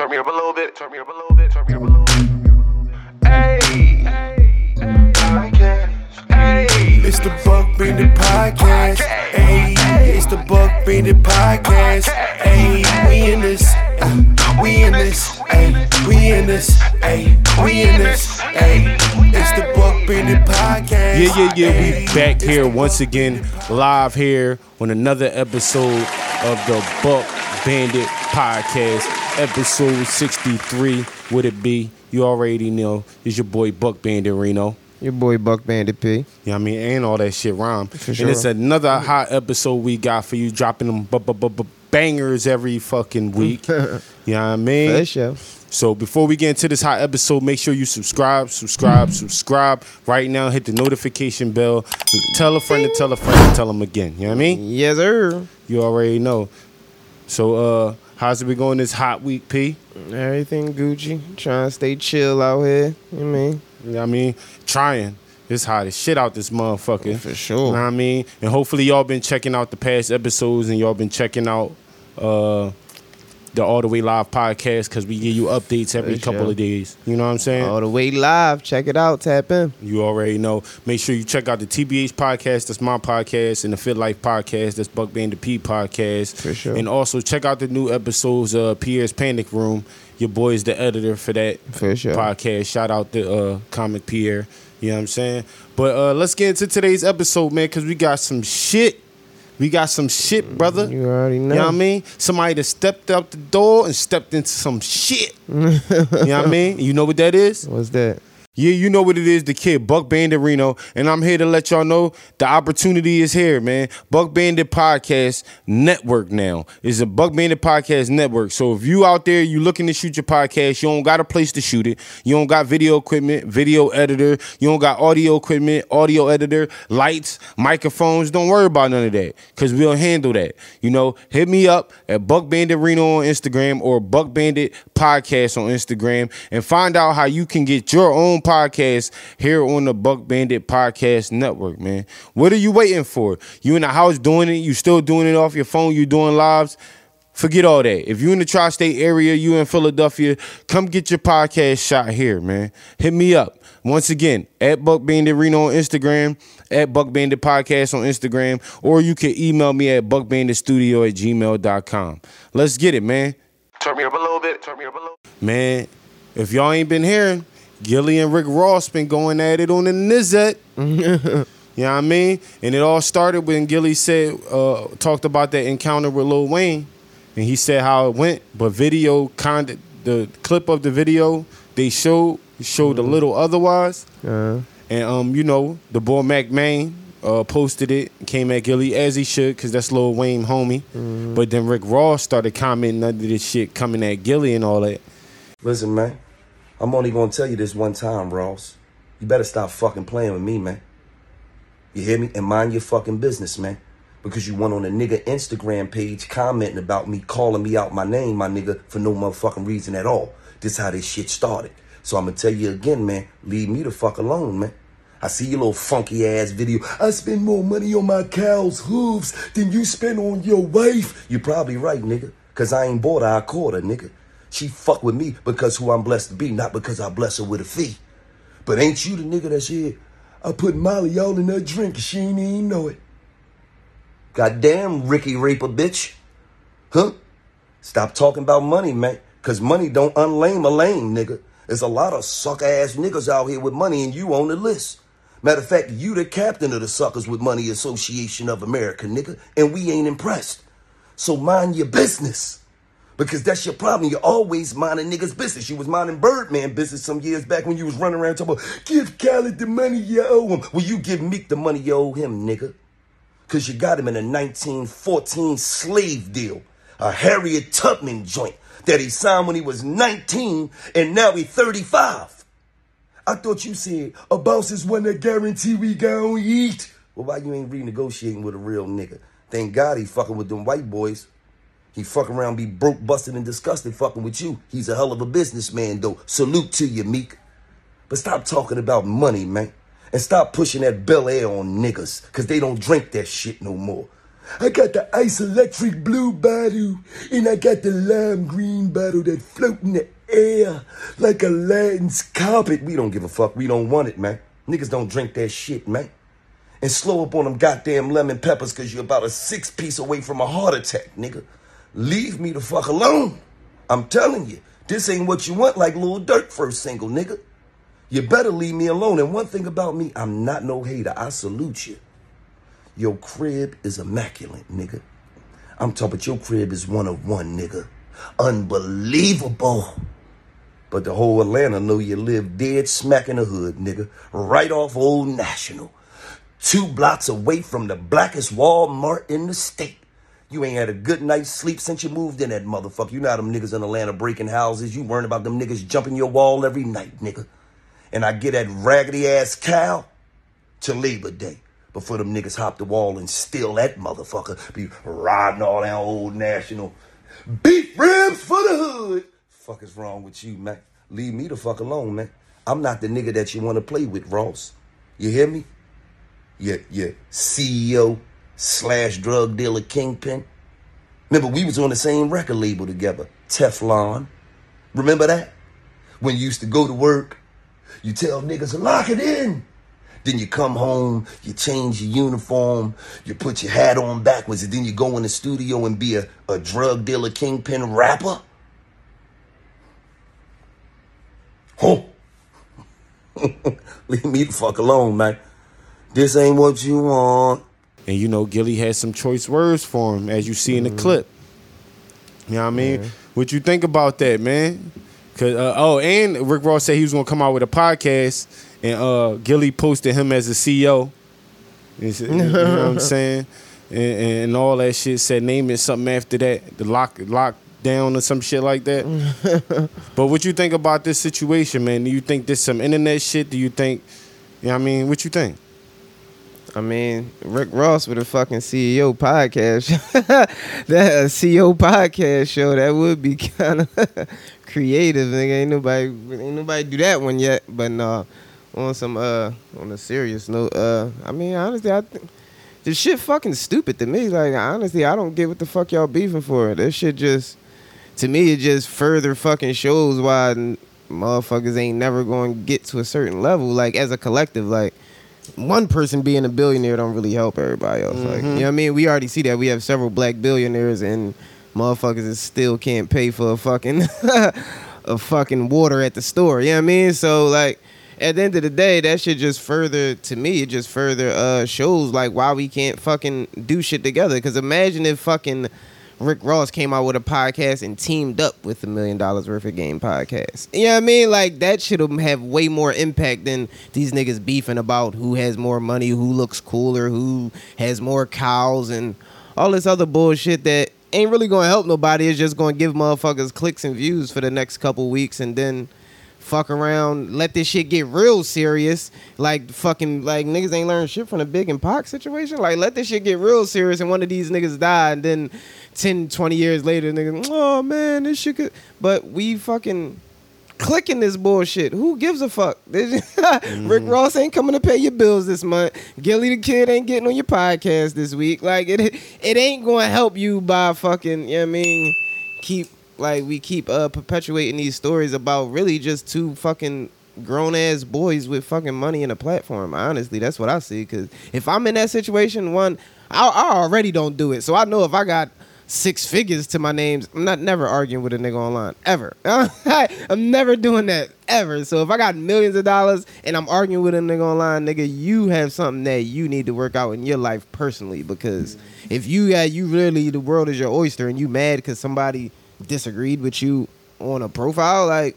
Turn me up a little bit. Turn me up a little bit. Turn me up a little bit. Hey, hey, hey, It's the Buck Bandit Podcast. Hey, it's the Buck Bandit Podcast. Hey, we in this. uh, we in this. Hey, we in this. Hey, we in this. Hey, it's the Buck Bandit Podcast. Yeah, yeah, yeah. We back here once again, live here on another episode of the Buck Bandit Podcast, episode 63. Would it be? You already know. It's your boy Buck Bandit Reno. Your boy Buck Bandit P. You know what I mean? And all that shit rhyme. For sure. And it's another hot episode we got for you, dropping them bu- bu- bu- bangers every fucking week. you know what I mean? For sure. So before we get into this hot episode, make sure you subscribe, subscribe, subscribe right now. Hit the notification bell. Tell a friend to tell a friend to tell them again. You know what I mean? Yes, sir. You already know. So uh how's it been going this hot week, P? Everything Gucci. Trying to stay chill out here. You know what I mean? You know what I mean? Trying. It's hot as shit out this motherfucker. For sure. You know what I mean? And hopefully y'all been checking out the past episodes and y'all been checking out uh the All the Way Live podcast because we give you updates every For couple of days. You know what I'm saying? All the way live. Check it out. Tap in. You already know. Make sure you check out the TBH podcast. That's my podcast, and the Fit Life podcast. That's Buck Bandit P podcast. For sure. And also check out the new episodes of Pierre's Panic Room. Your boy is the editor for that For sure. podcast. Shout out to uh, Comic Pierre. You know what I'm saying? But uh, let's get into today's episode, man, because we got some shit. We got some shit, brother. You already know. You know what I mean? Somebody that stepped out the door and stepped into some shit. you know what I mean? You know what that is? What's that? Yeah, you know what it is, the kid, Buck Bandit Reno, and I'm here to let y'all know the opportunity is here, man. Buck Bandit Podcast Network now. is a Buck Bandit Podcast Network. So if you out there, you looking to shoot your podcast, you don't got a place to shoot it. You don't got video equipment, video editor. You don't got audio equipment, audio editor, lights, microphones. Don't worry about none of that, cause we'll handle that. You know, hit me up at Buck Bandit Reno on Instagram or Buck Bandit Podcast on Instagram and find out how you can get your own podcast here on the Buck Bandit Podcast Network, man. What are you waiting for? You in the house doing it, you still doing it off your phone, you doing lives. Forget all that. If you in the tri-state area, you in Philadelphia, come get your podcast shot here, man. Hit me up. Once again, at Buck Bandit Reno on Instagram, at Buck Bandit Podcast on Instagram, or you can email me at buckbanditstudio at gmail.com. Let's get it, man. Turn me up a little bit. Turn me up a little. Man, if y'all ain't been hearing, Gillie and Rick Ross been going at it on the Nizet. you know what I mean? And it all started when Gillie said, uh, talked about that encounter with Lil Wayne. And he said how it went, but video kind of, the clip of the video they showed showed a little otherwise. Uh, And um, you know, the boy Mack Maine uh, posted it, came at Gillie as he should, cause that's Lil Wayne homie. But then Rick Ross started commenting under this shit, coming at Gilly and all that. Listen, man. I'm only gonna tell you this one time, Ross. You better stop fucking playing with me, man. You hear me? And mind your fucking business, man. Because you went on a nigga Instagram page commenting about me, calling me out my name, my nigga, for no motherfucking reason at all. This how this shit started. So I'm gonna tell you again, man. Leave me the fuck alone, man. I see your little funky ass video. I spend more money on my cow's hooves than you spend on your wife. You're probably right, nigga. Cause I ain't bought caught her, nigga. She fuck with me because who I'm blessed to be, not because I bless her with a fee. But ain't you the nigga that said, I put Molly all in her drink and she ain't even know it. Goddamn Ricky Raper bitch. Huh? Stop talking about money, man. Cause money don't unlame a lame, nigga. There's a lot of suck ass niggas out here with money and you on the list. Matter of fact, you the captain of the Suckers with Money Association of America, nigga, and we ain't impressed. So mind your business. Because that's your problem. You're always minding niggas' business. You was minding Birdman business some years back when you was running around talking about, give Khaled the money you owe him. Well, you give Meek the money you owe him, nigga. Because you got him in a 1914 slave deal, a Harriet Tubman joint that he signed when he was 19 and now he 35. I thought you said a boss is one that guarantee we gon' eat. Well, why you ain't renegotiating with a real nigga? Thank God he fucking with them white boys. He fucking around, be broke, busted, and disgusted fucking with you. He's a hell of a businessman, though. Salute to you, Meek. But stop talking about money, man. And stop pushing that Belaire on niggas, because they don't drink that shit no more. I got the ice electric blue bottle, and I got the lime green bottle that float in the air like Aladdin's carpet. We don't give a fuck. We don't want it, man. Niggas don't drink that shit, man. And slow up on them goddamn lemon peppers because you're about a six piece away from a heart attack, nigga. Leave me the fuck alone. I'm telling you, this ain't what you want like Lil Durk first single, nigga. You better leave me alone. And one thing about me, I'm not no hater. I salute you. Your crib is immaculate, nigga. I'm talking about your crib is one of one, nigga. Unbelievable. But the whole Atlanta know you live dead smack in the hood, nigga. Right off Old National. Two blocks away from the blackest Walmart in the state. You ain't had a good night's sleep since you moved in that motherfucker. You know how them niggas in Atlanta breaking houses. You worrying about them niggas jumping your wall every night, nigga. And I get that raggedy ass cow to Labor Day before them niggas hop the wall and steal that motherfucker. Be riding all that Old National. Beef ribs for the hood. Fuck is wrong with you, man? Leave me the fuck alone, man. I'm not the nigga that you want to play with, Ross. You hear me? Yeah, yeah. CEO slash drug dealer kingpin. Remember, we was on the same record label together, Teflon. Remember that? When you used to go to work, you tell niggas, lock it in. Then you come home, you change your uniform, you put your hat on backwards, and then you go in the studio and be a, a drug dealer kingpin rapper? Huh. Leave me the fuck alone, man. This ain't what you want. And you know, Gillie had some choice words for him, as you see in the clip. You know what I mean? What you think about that, man? Cause uh, oh, and Rick Ross said he was gonna come out with a podcast, and uh, Gillie posted him as a CEO. You you know what I'm saying? And, and all that shit said name it something after that, the lock lockdown or some shit like that. but what you think about this situation, man? Do you think this some internet shit? Do you think? You know what I mean? What you think? I mean, Rick Ross with a fucking CEO podcast, that CEO podcast show that would be kind of creative. Nigga, ain't nobody, ain't nobody do that one yet. But no, on some uh, on a serious note, uh, I mean, honestly, I think this shit fucking stupid to me. Like, honestly, I don't get what the fuck y'all beefing for. This shit just, to me, it just further fucking shows why motherfuckers ain't never going to get to a certain level. Like, as a collective, like one person being a billionaire don't really help everybody else. Like, you know what I mean? We already see that. We have several black billionaires and motherfuckers that still can't pay for a fucking a fucking water at the store. You know what I mean? So like at the end of the day, that shit just further to me, it just further uh shows like why we can't fucking do shit together. Cause imagine if fucking Rick Ross came out with a podcast and teamed up with the Million Dollaz Worth of Game podcast. You know what I mean? Like that should have way more impact than these niggas beefing about who has more money, who looks cooler, who has more cows, and all this other bullshit that ain't really gonna help nobody. It's just gonna give motherfuckers clicks and views for the next couple weeks, and then fuck around, let this shit get real serious. Like fucking like niggas ain't learned shit from the big and Pac situation. Like let this shit get real serious and one of these niggas die and then 10, 20 years later, nigga, oh man, this shit could but we fucking clicking this bullshit. Who gives a fuck? Rick mm-hmm. Ross ain't coming to pay your bills this month. Gillie the kid ain't getting on your podcast this week. Like it it ain't gonna help you by fucking, you know what I mean, keep like we keep uh perpetuating these stories about really just two fucking grown ass boys with fucking money and a platform. Honestly, that's what I see. Cause if I'm in that situation, one, I, I already don't do it. So I know if I got six figures to my names, I'm not never arguing with a nigga online ever. I'm never doing that ever. So if I got millions of dollars and I'm arguing with a nigga online, nigga, you have something that you need to work out in your life personally. Because if you uh, you really the world is your oyster and you mad because somebody disagreed with you on a profile, like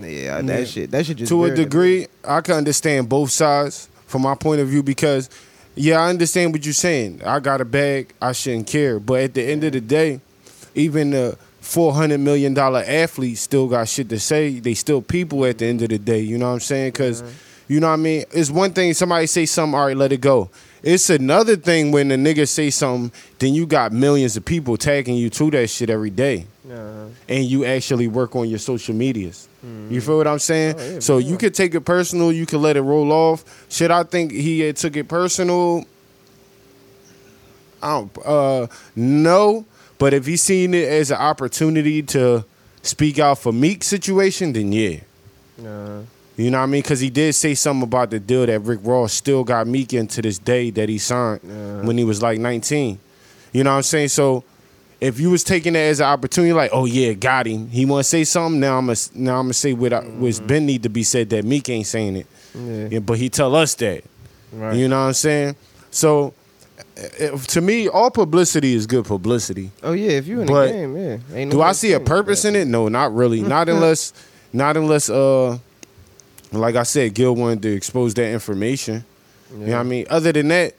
yeah, that Yeah. shit, that shit just to a degree, I can understand both sides from my point of view because, yeah, I understand what you're saying. I got a bag, I shouldn't care. But at the end of the day, even the four hundred million dollar athletes still got shit to say. They still people at the end of the day. You know what I'm saying? Because you know what I mean. It's one thing somebody say something, all right, let it go. It's another thing when the nigga say something, then you got millions of people tagging you to that shit every day Uh-huh. and you actually work on your social medias. You feel what I'm saying? Oh, yeah, so yeah. you could take it personal, you could let it roll off. Shit, I think he had took it personal. I don't uh no, but if he's seen it as an opportunity to speak out for Meek situation, then yeah. Nah. You know what I mean? Because he did say something about the deal that Rick Ross still got Meek in to this day that he signed when he was like 19. You know what I'm saying? So if you was taking it as an opportunity, like, oh yeah, got him. He want to say something. Now I'm gonna now I'm gonna say what I, what's been need to be said that Meek ain't saying it. Yeah. Yeah, but he tell us that. Right. You know what I'm saying? So uh, to me, all publicity is good publicity. Oh yeah, if you in But the game, yeah. Ain't Do I see a purpose in it? No, not really. Not unless, not unless, uh, like I said, Gil wanted to expose that information. You know what I mean? Other than that,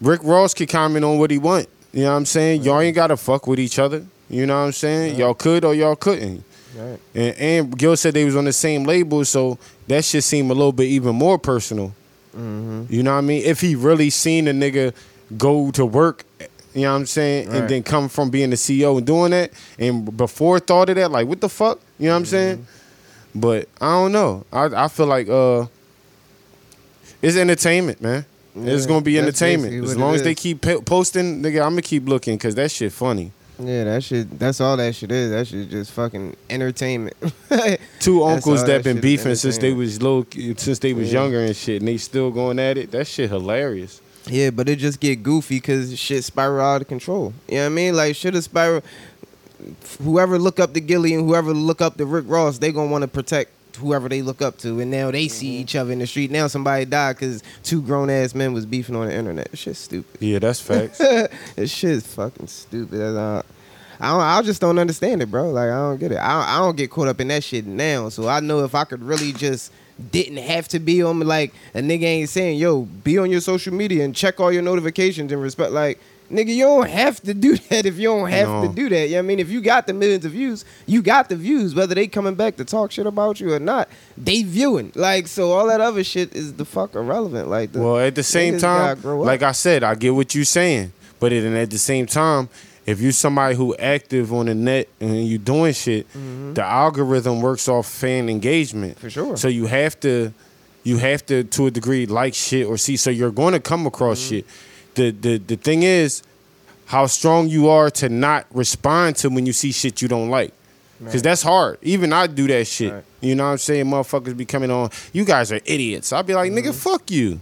Rick Ross could comment on what he want. You know what I'm saying? Y'all ain't gotta fuck with each other. You know what I'm saying? Y'all could or y'all couldn't. Right. And, and Gil said they was on the same label, so that shit seemed a little bit even more personal. Mm-hmm. You know what I mean? If he really seen a nigga go to work, you know what I'm saying, Right. and then come from being the CEO and doing that, and before thought of that, like what the fuck? You know what I'm mm-hmm. saying? But I don't know. I I feel like uh, it's entertainment, man. it's gonna be entertainment as long as they keep po- posting, nigga. I'm gonna keep looking because that shit funny. Yeah, that shit. That's all that shit is. That shit just fucking entertainment. Two uncles that that been beefing since they was little, since they was Yeah. younger and shit, and they still going at it. That shit hilarious. yeah, but it just get goofy because shit spiral out of control. You know what I mean? Like shit is spiral. Whoever look up to Gillie and whoever look up to Rick Ross, they gonna want to protect whoever they look up to. And now they see Mm-hmm. each other in the street. Now somebody died because two grown ass men was beefing on the internet. Shit's stupid. Yeah, that's facts. this shit is fucking stupid. That's all- I don't, I just don't understand it, bro. Like I don't get it. I don't, I don't get caught up in that shit now. So I know if I could really just didn't have to be on like a nigga ain't saying, yo, be on your social media and check all your notifications and respect like nigga, you don't have to do that if you don't have No. to do that. You know what I mean? If you got the millions of views, you got the views. Whether they coming back to talk shit about you or not, they viewing. Like so all that other shit is the fuck irrelevant. Like the, Well, at the same time, gotta grow up. like I said, I get what you're saying, but then at the same time, if you're somebody who active on the net and you doing shit, the algorithm works off fan engagement Mm-hmm. For sure. So you have to, you have to to a degree like shit or see. So you're going to come across Mm-hmm. shit. The the the thing is, how strong you are to not respond to when you see shit you don't like. Cause that's hard. Even I do that shit. Right. You know what I'm saying? Motherfuckers be coming on. You guys are idiots. I'll be like, nigga, fuck you.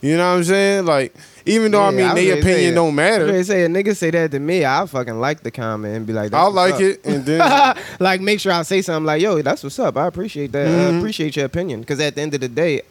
You know what I'm saying? Like, even though I mean was their opinion don't I matter, gonna say a nigga say that to me, I fucking like the comment and be like, I'll like it, and then like make sure I say something like, yo, that's what's up. I appreciate that. Mm-hmm. I appreciate your opinion. Because at the end of the day,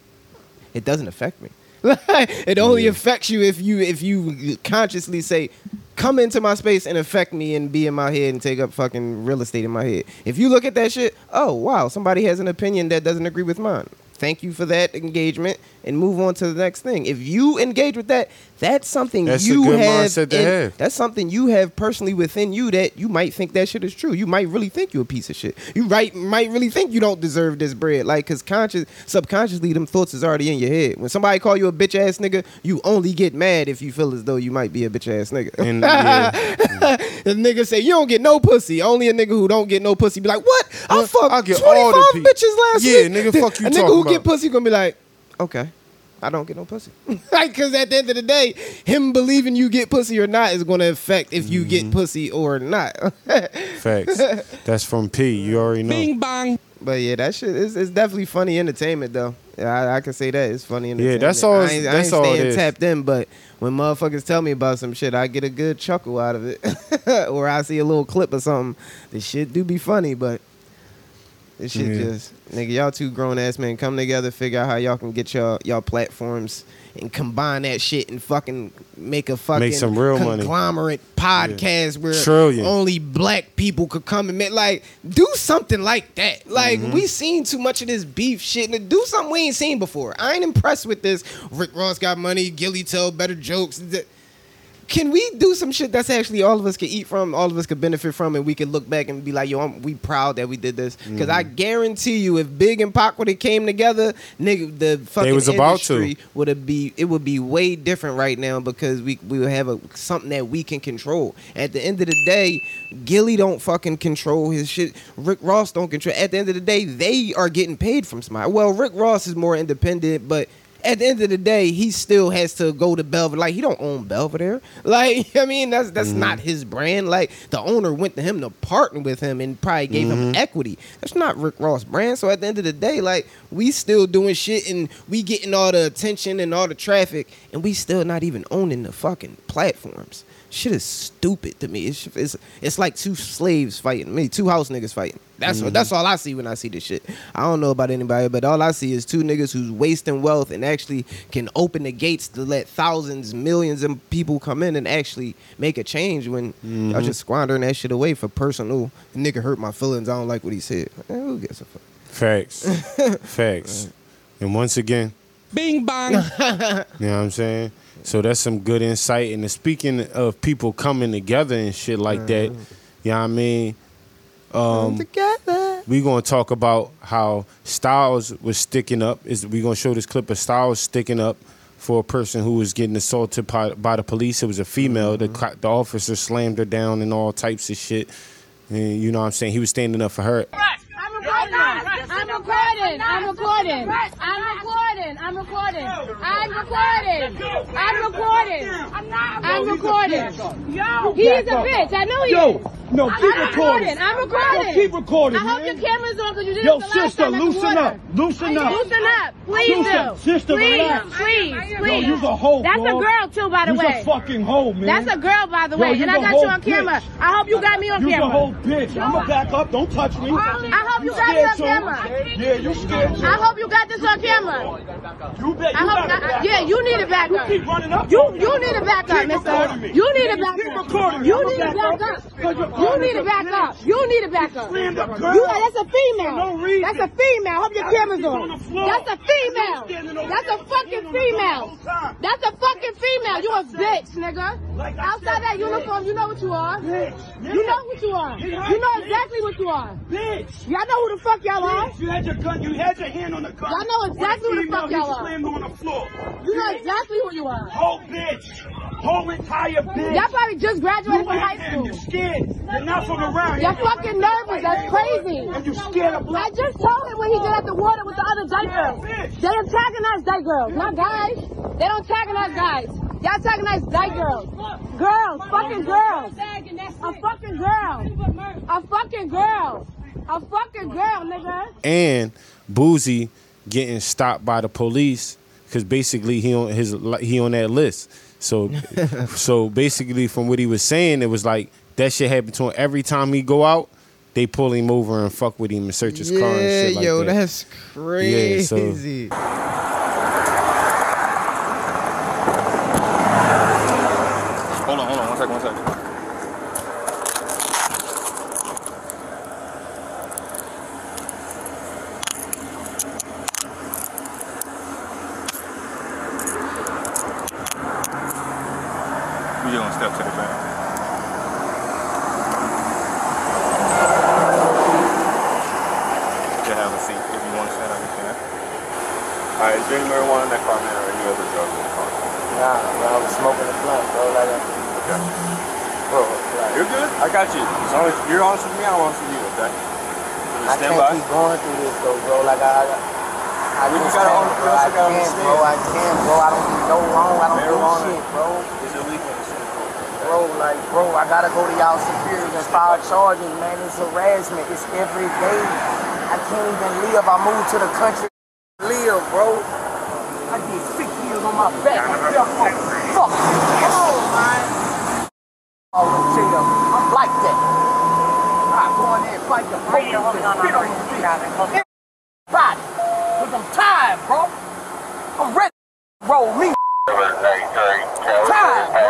it doesn't affect me. it only affects you if you if you consciously say, come into my space and affect me and be in my head and take up fucking real estate in my head. If you look at that shit, oh wow, somebody has an opinion that doesn't agree with mine. Thank you for that engagement and move on to the next thing. If you engage with that, that's something That's a you good have, in- have. that's something you have personally within you that you might think that shit is true. You might really think you're a piece of shit. You right might really think you don't deserve this bread. Like, cause conscious, subconsciously, them thoughts is already in your head. When somebody call you a bitch ass nigga, you only get mad if you feel as though you might be a bitch ass nigga. and yeah, the nigga say you don't get no pussy. Only a nigga who don't get no pussy be like, what? I fucked I'll get 25 all the bitches last Yeah, week. Yeah, nigga, fuck you A nigga talking who get pussy gonna be like, okay. I don't get no pussy. like, cause at the end of the day, him believing you get pussy or not is gonna affect if you Mm-hmm. get pussy or not. facts. That's from P. You already know. Bing bong. But yeah, that shit is it's definitely funny entertainment though. Yeah, I, I can say that it's funny entertainment. Yeah, that's all I it's- ain't, I ain't all staying is. tapped in, but when motherfuckers tell me about some shit, I get a good chuckle out of it, or I see a little clip or something. The shit do be funny, but this shit Yeah. just nigga, y'all two grown ass men come together, figure out how y'all can get y'all y'all platforms and combine that shit and fucking make a fucking some real money. conglomerate podcast where Trillion. only black people could come and make like do something like that. Like Mm-hmm. we seen too much of this beef shit and do something we ain't seen before. I ain't impressed with this. Rick Ross got money, Gillie tell better jokes. Th- Can we do some shit that's actually all of us can eat from, all of us could benefit from, and we could look back and be like, yo, I'm, we proud that we did this. Because I Mm-hmm. guarantee you, if Big and Pac would have came together, nigga, the fucking was about to. industry would have be it would be way different right now because we we would have a something that we can control. At the end of the day, Gillie don't fucking control his shit. Rick Ross don't control. At the end of the day, they are getting paid from somebody. Well, Rick Ross is more independent, but at the end of the day, he still has to go to Belvedere. Like he don't own Belvedere. Like I mean, that's that's Mm-hmm. not his brand. Like the owner went to him to partner with him and probably gave him Mm-hmm. equity. That's not Rick Ross brand. So at the end of the day, like we still doing shit and we getting all the attention and all the traffic, and we still not even owning the fucking platforms. Shit is stupid to me. It's it's, it's like two slaves fighting. Me, two house niggas fighting. That's what that's all I see when I see this shit. I don't know about anybody, but all I see is two niggas who's wasting wealth and actually can open the gates to let thousands, millions of people come in and actually make a change when y'all just squandering that shit away for personal. nigga hurt my feelings. I don't like what he said. Eh, who gives a fuck? Facts. Facts. And once again, Bing bong. you know what I'm saying? So that's some good insight. And speaking of people coming together and shit like that, you know what I mean? Um, Together. we gonna talk about how Styles was sticking up. Is we gonna show this clip of Styles sticking up for a person who was getting assaulted by, by the police. It was a female. The co- the officer slammed her down and all types of shit. And you know what I'm saying? He was standing up for her. I'm recording. I'm recording. I'm recording. I'm recording. I'm recording. I'm recording. I'm recording. I'm recording. Yo, he is a bitch. I know he Yo, is. no, keep I'm recording. recording. I'm recording. Yo, keep recording, I hope man. your camera's on because you did Yo, it the last time at the loosen up. Loosen up. Loosen up. Please Loosen- do. sister, please, relax. please, Yo, please. you's a hoe, That's a girl too, by the You's way. a fucking hoe, man. That's a girl, by the way, you's and I a got you on camera. I hope you got me on You's a camera. whole bitch. I'ma back up. Don't touch me. I hope you drop it on camera. Yeah, you scared. I hope you got this on camera. You bet. You I hope. I, I, yeah, you need a backup. You keep running up. You you need a backup, Mister. You need it back up. You need a backup. You need a backup. You need it back up. You that's a female. That's a female. Hope your camera's on. That's a female. That's a fucking female a bitch, nigga. Like Outside said, that uniform, you know what you are. Bitch. You know what you are. You know exactly what you are. Bitch. Y'all know who the fuck y'all are. You had your gun. You had your hand on the gun. Y'all know exactly When who the fuck y'all are. slammed on the floor. You know exactly who you are. Whole bitch. Whole entire bitch. Y'all probably just graduated you from high him. school. You're scared. You're not from around You're fucking nervous. That's crazy. And you scared of black. I just told him what he did at the water with the other dyke girls. They antagonize dyke girls, not guys. They don't antagonize guys. Y'all antagonize dyke girls. Girls, fucking girls. A fucking girl. A fucking girl. A fucking girl, nigga. and Boosie getting stopped by the police because basically he on his he on that list. So so basically from what he was saying, it was like that shit happened to him every time he go out. They pull him over and fuck with him and search his car and shit like yo, that. that's crazy. Yeah, so- crazy. Hold on, hold on, one second, one second. We just gonna step to the back. You have a seat if you want to stand up, you can. All right, is there any marijuana in that car, man, or any other drugs in the car? Nah, bro, I was smoking a blunt, bro. Like, Okay. Bro, you're good. I got you. As long as you're honest with me, I'm honest with you, okay? So just I stand can't by. keep going through this, though, bro. Like, I, I, I You just gotta can't, un- bro. you I also gotta can't, bro. I can't, bro. I don't do no wrong. I don't Marijuana do shit, bro. is illegal in the city. Bro, like, bro, I gotta go to y'all superiors and file charges, man. It's harassment. It's every day. I can't even live. I moved to the country to live, bro. I get six years on my back. I feel fuck. Fuck. Come on, man. Oh, jail. I'm like that. I go in there and fight the police and spit on these bitches. Everybody. Cause I'm tired, bro. I'm ready to roll me. Tired, bro.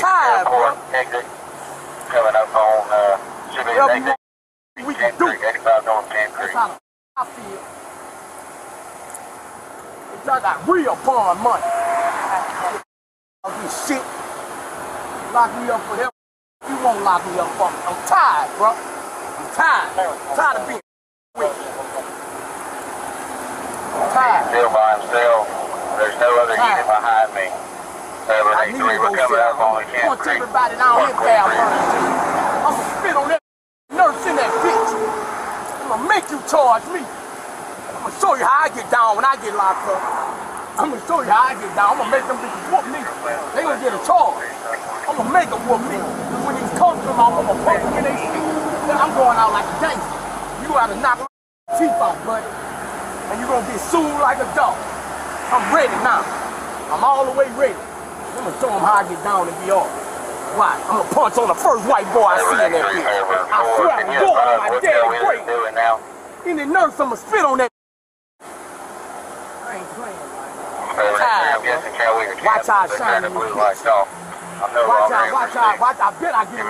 Tired, bro. Coming up on uh, Sugar Yep, exit. we can do it. 85 North Camp That's Creek. how I feel. Cause I got real fun money. All this shit. Lock me up for them. You won't lock me up for me. I'm tired, bro. I'm tired. I'm tired of being with you. I'm tired. Still by himself. There's no other unit behind me. I need to 783, go we're coming up on I Camp want Creek. everybody down here foul burning too. I'm gonna spit on that nurse in that bitch. I'm gonna make you charge me. I'm gonna show you how I get down when I get locked up. I'm gonna show you how I get down. I'm gonna make them bitches whoop me. They gonna get a charge. I'm gonna make them whoop me. When these comes come out, I'm gonna punch them in their shit. I'm going out like a gangster. You gotta knock my teeth out, buddy. And you're gonna get sued like a dog. I'm ready now. I'm all the way ready. I'm gonna show them how I get down and be off. Why? I'm gonna punch on the first white boy I see in that bitch. I swear I'm going on my grave. doing now? Any nurse, I'ma spit on that. I ain't playing. I'm Weaver Watch Turn shine the in. I'm Watch out, in watch out, watch out. I bet I get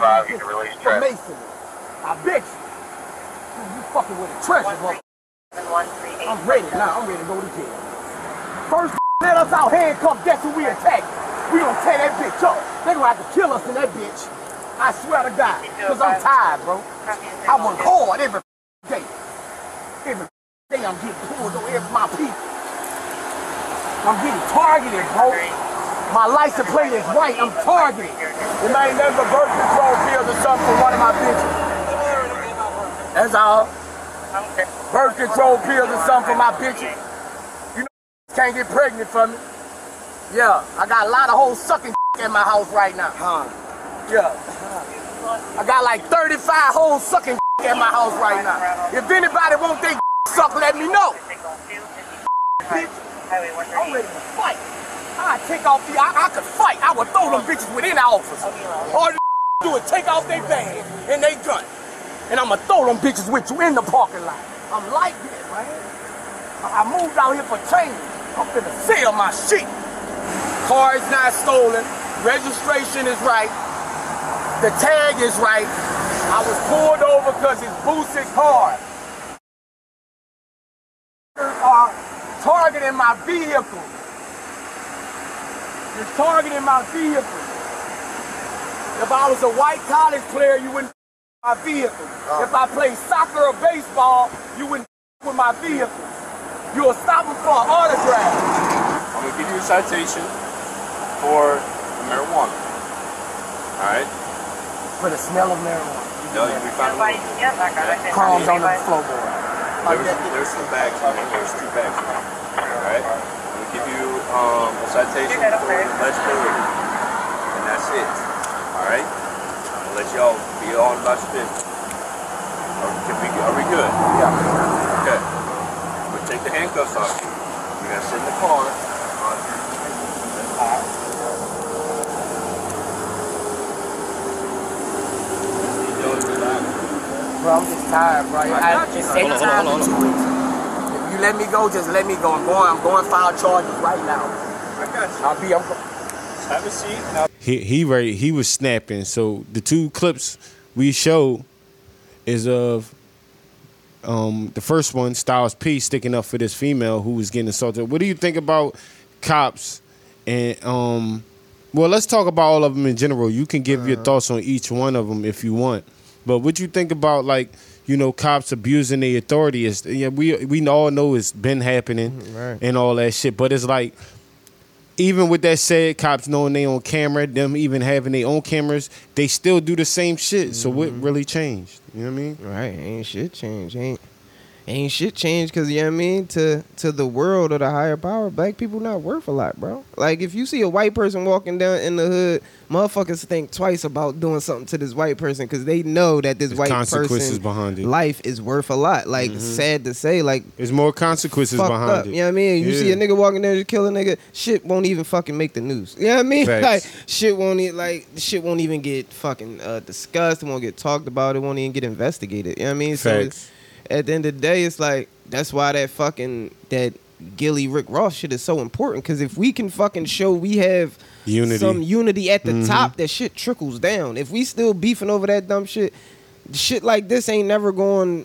five, on for traffic. Mason. I bet you. You fucking with a treasure, bro. I'm ready now. I'm ready to go to jail. First, let us out handcuffed. Guess who we attack? We gonna tear that bitch up. They gonna have to kill us in that bitch. I swear to God. Cause I'm tired, bro. I work hard every day. Every day I'm getting pulled over every my people. I'm getting targeted, bro. My license plate is white. I'm targeted. It ain't never but birth control pills or something for one of my bitches. That's all. Birth control pills or something for my bitches. You know can't get pregnant from me. Yeah, I got a lot of hoes sucking in my house right now. Huh. Yeah. I got like 35 hoes sucking in my house right now. If anybody want they suck, let me know. Bitch, I'm ready to fight. I take off the, I, I could fight. I would throw them bitches within the office. All you do is take off their bag and they gun. And I'ma throw them bitches with you in the parking lot. I'm like that, man. I moved out here for change. I'm finna sell my shit. Car is not stolen. Registration is right. The tag is right. I was pulled over because it's boosted car. Are targeting my vehicle. You're targeting my vehicle. If I was a white college player, you wouldn't my vehicle. If I play soccer or baseball, you wouldn't with my vehicle. You'll stop them for an autograph. I'm gonna give you a citation for marijuana. All right. For the smell of marijuana. No, you'll be fine. with it. Crumbs on the floorboard. There's, there's some bags in there. There's two bags in there. All right. I'm gonna give you um, a citation for alleged litter, and that's it. All right. Let y'all be on about your business. Are, can we, are we good? Yeah. Okay. Gonna take the handcuffs off you. You're gonna sit in the car. Bro, I'm just tired, bro. I, just take Hold on, hold on, hold do. If you let me go, just let me go. I'm going. I'm going file charges right now. I got you. I'll be. I'm, Have a seat. He he ready, he was snapping. So the two clips we showed is of um the first one, Styles P sticking up for this female who was getting assaulted. What do you think about cops and um well let's talk about all of them in general. You can give your thoughts on each one of them if you want. But what you think about like you know, cops abusing their authority is yeah, we we all know it's been happening Right. and all that shit. But it's like even with that said, cops knowing they on camera, them even having their own cameras, they still do the same shit. So what mm-hmm. really changed? You know what I mean? Right, ain't shit changed. Ain't ain't shit changed because you know what I mean to to the world or the higher power. Black people not worth a lot, bro. Like if you see a white person walking down in the hood, motherfuckers think twice about doing something to this white person because they know that this There's white consequences behind it. life is worth a lot. Like sad to say, like There's more consequences behind up. it. You know what I mean? You see a nigga walking there just kill a nigga, shit won't even fucking make the news. You know what I mean? Facts. Like shit won't e- like shit won't even get fucking uh, discussed. It won't get talked about. It won't even get investigated. You know what I mean? So Facts. At the end of the day, it's like that's why that fucking that Gillie Rick Ross shit is so important. Because if we can fucking show we have Unity. some unity at the Mhm. top, that shit trickles down. If we still beefing over that dumb shit, shit like this ain't never going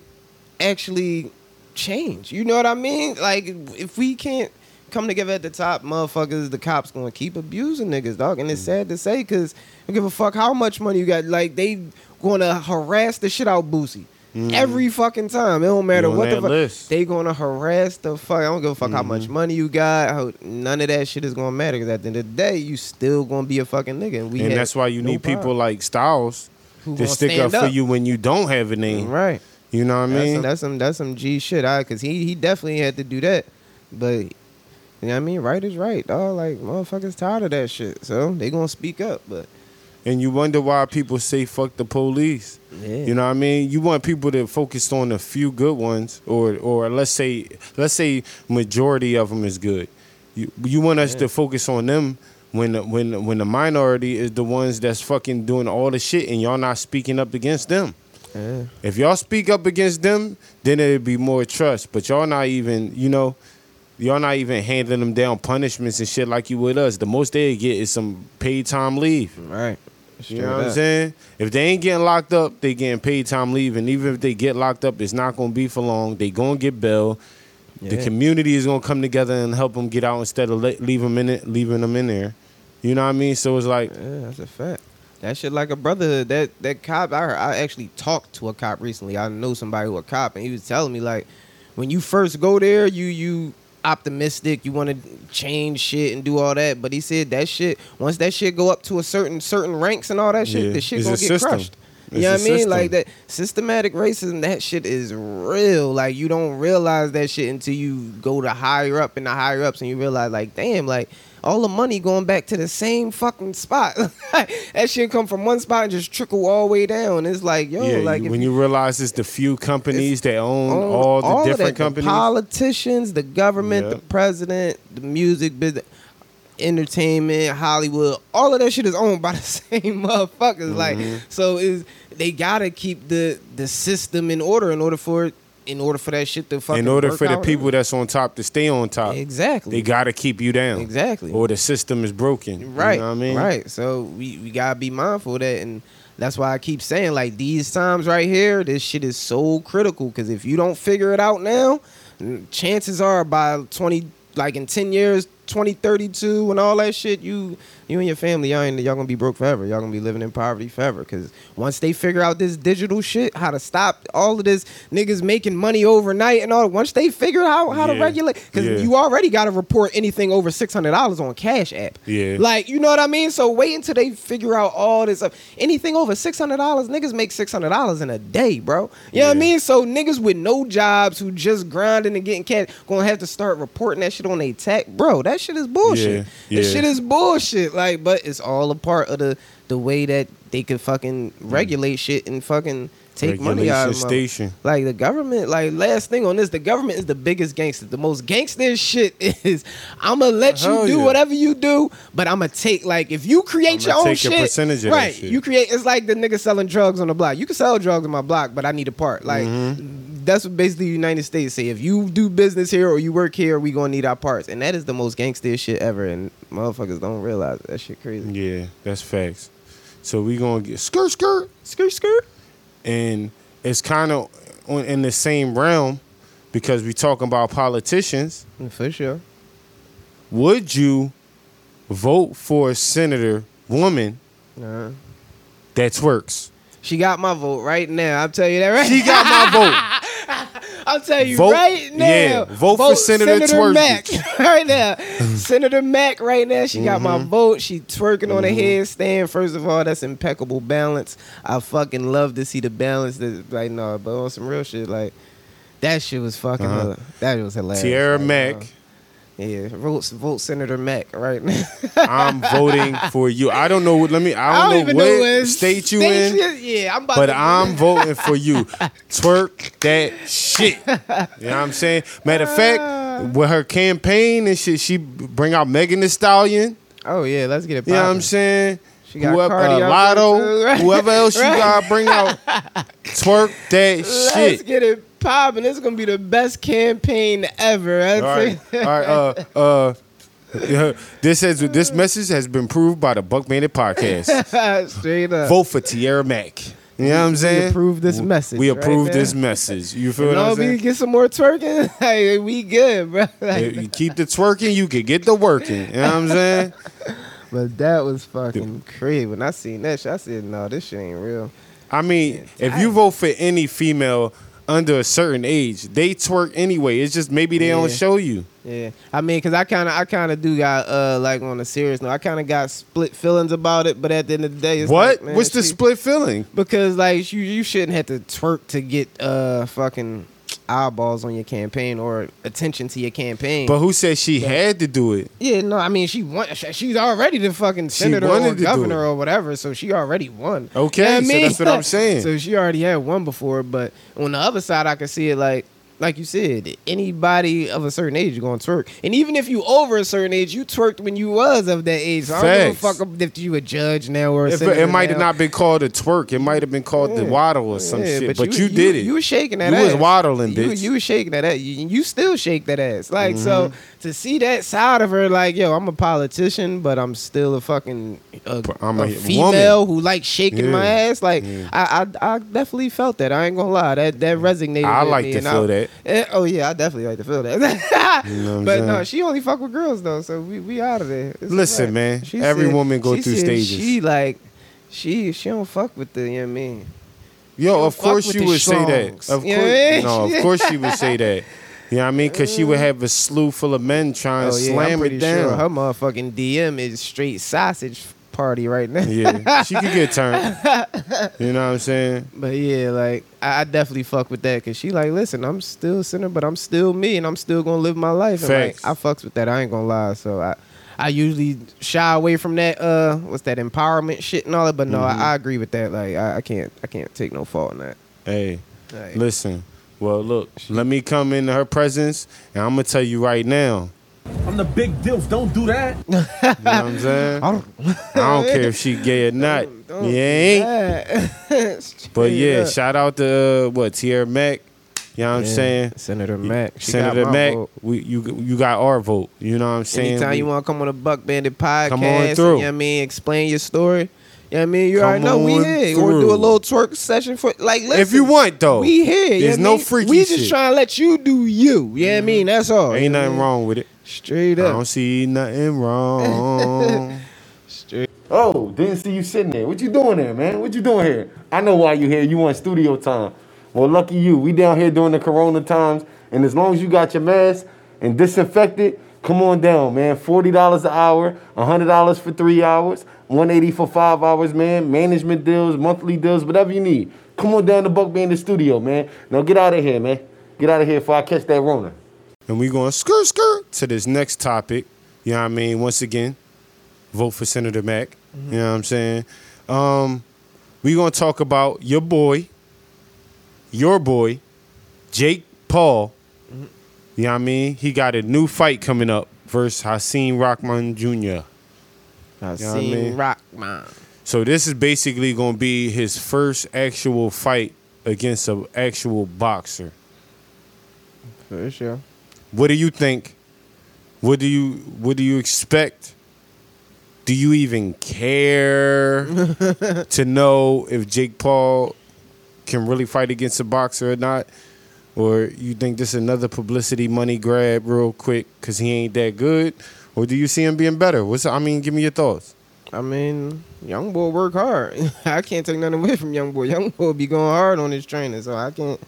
actually change. You know what I mean? Like if we can't come together at the top, motherfuckers, the cops gonna keep abusing niggas, dog. And it's Mm. sad to say because don't give a fuck how much money you got. Like they gonna harass the shit out Boosie. Every fucking time. It don't matter Mm. what the fuck. list. They gonna harass the fuck. I don't give a fuck how Mm-hmm. much money you got. How, none of that shit is gonna matter. Because at the end of the day, you still gonna be a fucking nigga. And we and that's why you no need people like Styles Who to stick up, stand for you when you don't have a name. Right. You know what I mean? that's some that's some G shit. I cause he he definitely had to do that. But you know what I mean? Right is right. dawg. like motherfuckers tired of that shit. So they gonna speak up. But and you wonder why people say fuck the police. yeah. You know what I mean? You want people to focus on a few good ones, or or let's say let's say majority of them is good. You you want us to focus on them when the, when the- when the minority is the ones that's fucking doing all the shit, and y'all not speaking up against them. Yeah. If y'all speak up against them, then it'd be more trust. But y'all not even, you know, y'all not even handing them down punishments and shit like you would us. The most they get is some paid time leave. Right. You know what I'm saying? If they ain't getting locked up, they getting paid time leave, and even if they get locked up, it's not gonna be for long. They gonna get bail. The community is gonna come together and help them get out instead of leave them in it, leaving them in there. You know what I mean? So it's like, Yeah, that's a fact. That shit like a brotherhood. That that cop I heard, I actually talked to a cop recently. I know somebody who a cop and he was telling me like when you first go there, you you optimistic, you want to change shit and do all that. But he said that shit once that shit go up to a certain certain ranks and all that shit, Yeah, the shit it's gonna get system. crushed. It's you know what I mean? system. Like that systematic racism, that shit is real. Like you don't realize that shit until you go to higher up and the higher ups and you realize like, damn, like all the money going back to the same fucking spot. that shit come from one spot and just trickle all the way down. It's like, yo, yeah, like when you realize it's the few companies that own own all the of different that, companies. The politicians, the government, Yeah. the president, the music business, entertainment, Hollywood, all of that shit is owned by the same motherfuckers. Like, Mm-hmm. so is they gotta keep the the system in order in order for it in order for that shit to fucking in order for the people that's on top to stay on top, exactly they gotta keep you down. Exactly. Or the system is broken. Right. You know what I mean? Right. So we, we gotta be mindful of that and that's why I keep saying like these times right here, this shit is so critical because if you don't figure it out now, chances are by twenty like in ten years, twenty thirty two and all that shit, you you and your family, y'all, ain't, y'all gonna be broke forever. Y'all gonna be living in poverty forever. Cause once they figure out this digital shit, how to stop all of this niggas making money overnight and all, once they figure out how to regulate, cause Yeah. you already gotta report anything over six hundred dollars on Cash App. Yeah. Like, you know what I mean? So wait until they figure out all this stuff. Anything over six hundred dollars, niggas make six hundred dollars in a day, bro. You know what I mean? So niggas with no jobs who just grinding and getting cash gonna have to start reporting that shit on their tech. Bro, that shit is bullshit. Yeah, That shit is bullshit. Like, but it's all a part of the the way that they could fucking regulate shit and fucking take money out of them. station. Like the government, like last thing on this, the government is the biggest gangster. The most gangster shit is I'ma let you do yeah. whatever you do, but I'ma take like if you create I'ma your own shit, percentage of right? shit. You create. It's like the nigga selling drugs on the block. You can sell drugs on my block, but I need a part. Like Mm-hmm. that's what basically the United States say. If you do business here or you work here, we gonna need our parts, and that is the most gangster shit ever. And motherfuckers don't realize that shit crazy. Yeah, that's facts. So we gonna get skirt skirt Skirt skirt. And it's kind of in the same realm because we talking about politicians. For sure. Would you vote for a senator woman Uh-huh. that twerks? She got my vote right now. I'll tell you that right. She got my vote. I'll tell you Vote- right now. yeah, vote for Senator Twerk Mac right now. Senator Mac right now. She got my Mm-hmm. vote. She twerking on a headstand. First of all, that's impeccable balance. I fucking love to see the balance. That like no, but on some real shit, like that shit was fucking. Uh-huh. That was hilarious. Tierra Like, Mac. uh, yeah, vote vote Senator Mac right now. I'm voting for you. I don't know. what- Let me. I don't, know what state you in. Yeah, I'm about But. I'm voting for you. Twerk that shit. You know what I'm saying? Matter of fact, with her campaign and shit, she bring out Megan Thee Stallion. oh yeah, let's get it. You know what I'm saying? She got Whoever, uh, Latto, right? whoever else you Right. got, bring out twerk that shit. Let's get it popping. This is gonna be the best campaign ever. All right, all right. Uh, uh, this has this message has been proved by the Buck Bandit podcast. Straight up. Vote for Tierra Mac. You know what I'm saying? We approve this message We approve now. this message. You feel You what know, I'm we saying? get some more twerking. Hey, we good, bro. Like, If you keep the twerking, you can get the working. You know what I'm saying? but that was fucking crazy. When I seen that shit, I said, "No, this shit ain't real." I mean, if you vote for any female, under a certain age. They twerk anyway. It's just maybe they don't show you. Yeah, I mean, cause I kind of, I kind of do got uh like on a serious note, I kind of got split feelings about it. But at the end of the day, it's what? like, man, What's the split feeling? Because like you, you shouldn't have to twerk to get uh fucking eyeballs on your campaign or attention to your campaign. But who said she had to do it? yeah, no, I mean she won. She's already the fucking senator or governor or whatever, so she already won. Okay, You know so that's what I'm saying. so she already had one before. But on the other side, I can see it like. Like you said, anybody of a certain age is going to twerk, and even if you over a certain age, you twerked when you was of that age. So I don't give a fuck if you a judge now or a If senator it might have not been called a twerk. It might have been called the waddle or some Yeah, shit. But, you, did it. You was shaking that ass. You ass. was waddling, You, bitch. you was shaking that ass. You, you still shake that ass. Like so Mm-hmm. to see that side of her, like yo, I'm a politician, but I'm still a fucking a, I'm a a female woman. who likes shaking Yeah. my ass. Like I, I I definitely felt that. I ain't gonna lie. That that resonated. I with like me, to and feel that. Eh, oh yeah, I definitely like to feel that. You know I'm but no, she only fuck with girls though, so we we out of there. It's Listen, wrap. man, She every said- woman go through stages. She like. She she don't fuck with the you know what I mean. Yo, of course you would say that. Of You course, know what I mean? no, of course she would say that. You know what I mean? Because she would have a slew full of men trying to Oh yeah, I'm slam pretty it sure down. her motherfucking DM is straight sausage party right now. yeah, she could get turned. You know what I'm saying? But yeah, like I, I definitely fuck with that because she like, listen, I'm still a sinner, but I'm still me, and I'm still gonna live my life. And like, Facts. I fucks with that. I ain't gonna lie. So I, I usually shy away from that. Uh, what's that empowerment shit and all that? But no, Mm-hmm. I, I agree with that. Like I, I can't, I can't take no fault in that. Hey, Like, listen. Well, look, let me come into her presence, and I'm gonna tell you right now. I'm the big dilf. Don't do that. You know what I'm saying? I don't care if she gay or not. don't You do ain't. that. But yeah, up. shout out to uh, what Tierra Mac. You know what I'm Yeah, saying? Senator Mac. She Senator got my Mac, vote. we you you got our vote. You know what I'm saying? Anytime We- you want to come on a Buck Bandit podcast, Come on through. you know what I mean, explain your story. You know what I mean? You Come already know we on here. Or do a through. little twerk session for like listen, if you want though, we here. you There's know no what I mean? freaky We just shit. trying to let you do you. You know what I mm-hmm. mean? That's all. ain't you know what I nothing mean? wrong with it. Straight up. I up. don't see nothing wrong. Straight. oh, didn't see you sitting there. What you doing there, man? What you doing here? I know why you here. You want studio time. Well, lucky you. We down here during the corona times, and as long as you got your mask and disinfected, come on down, man. Forty dollars an hour, hundred dollars for three hours, one eighty for five hours, man. Management deals, monthly deals, whatever you need. Come on down to Buck Bandit Studio, man. Now get out of here, man. Get out of here before I catch that Rona. And we going skirt skirt to this next topic. You know what I mean? Once again, vote for Senator Mack. You know what I'm saying? Um, we gonna talk about your boy, your boy, Jake Paul. You know what I mean? He got a new fight coming up versus Hasim Rockman Jr. I You know what I seen mean? Rock Man. So this is basically gonna be his first actual fight against an actual boxer. For sure. What do you think? What do you what do you expect? Do you even care to know if Jake Paul can really fight against a boxer or not? Or you think this is another publicity money grab real quick because he ain't that good? Or do you see him being better? What's I mean, give me your thoughts. I mean, young boy work hard. I can't take nothing away from young boy. Young boy be going hard on his training, so I can't.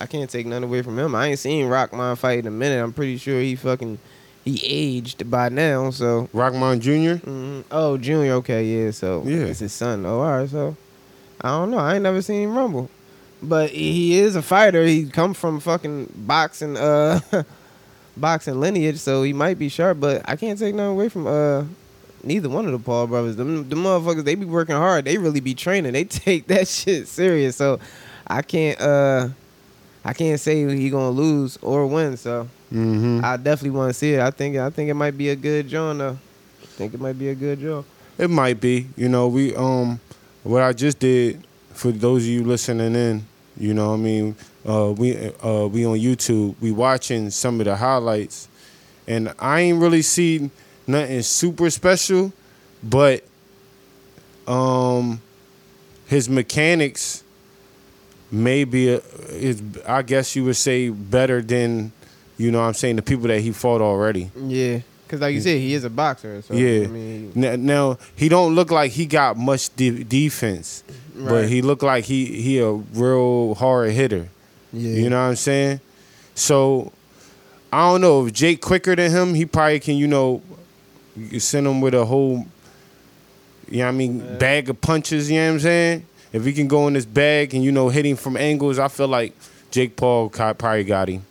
I can't take nothing away from him. I ain't seen Rockman fight in a minute. I'm pretty sure he fucking he aged by now. So Rockman Jr. Mhm. Oh, Junior. Okay, yeah. So Yeah. it's his son. Oh, all right. So I don't know. I ain't never seen him rumble, but he is a fighter. He come from fucking boxing, uh, boxing lineage. So he might be sharp. But I can't take nothing away from uh. Neither one of the Paul brothers, them the motherfuckers, they be working hard. They really be training. They take that shit serious. So I can't uh I can't say he gonna lose or win. So Mm-hmm. I definitely want to see it. I think I think it might be a good draw though. I think it might be a good draw. It might be. You know, we um what I just did for those of you listening in, you know, I mean, uh we uh we on YouTube, we watching some of the highlights and I ain't really seen nothing super special, but um his mechanics maybe uh, is I guess you would say better than you know what I'm saying the people that he fought already. Yeah, because like you said, he is a boxer. So, Yeah. I mean, Now, now he don't look like he got much de- defense, but he look like he he a real hard hitter. Yeah. You know what I'm saying? So I don't know if Jake quicker than him, he probably can, you know, you send him with a whole, you know what I mean, bag of punches. You know what I'm saying? If he can go in this bag and you know hit him from angles, I feel like Jake Paul probably got him.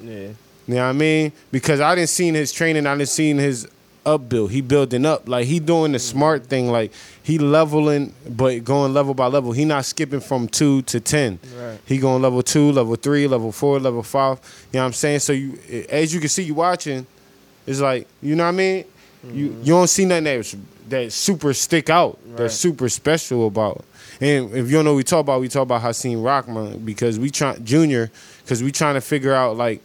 Yeah. You know what I mean? Because I didn't seen his training, I didn't seen his up build. He building up. Like he doing the smart thing. Like he leveling, but going level by level. He not skipping from two to ten. Right. He going level two, level three, level four, level five. You know what I'm saying? So you as you can see you watching, it's like, you know what I mean? You mm-hmm. you don't see nothing that's that super stick out, Right. that's super special about. And if you don't know what we talk about, we talk about Hassan Rockman because we try Junior, because we trying to figure out like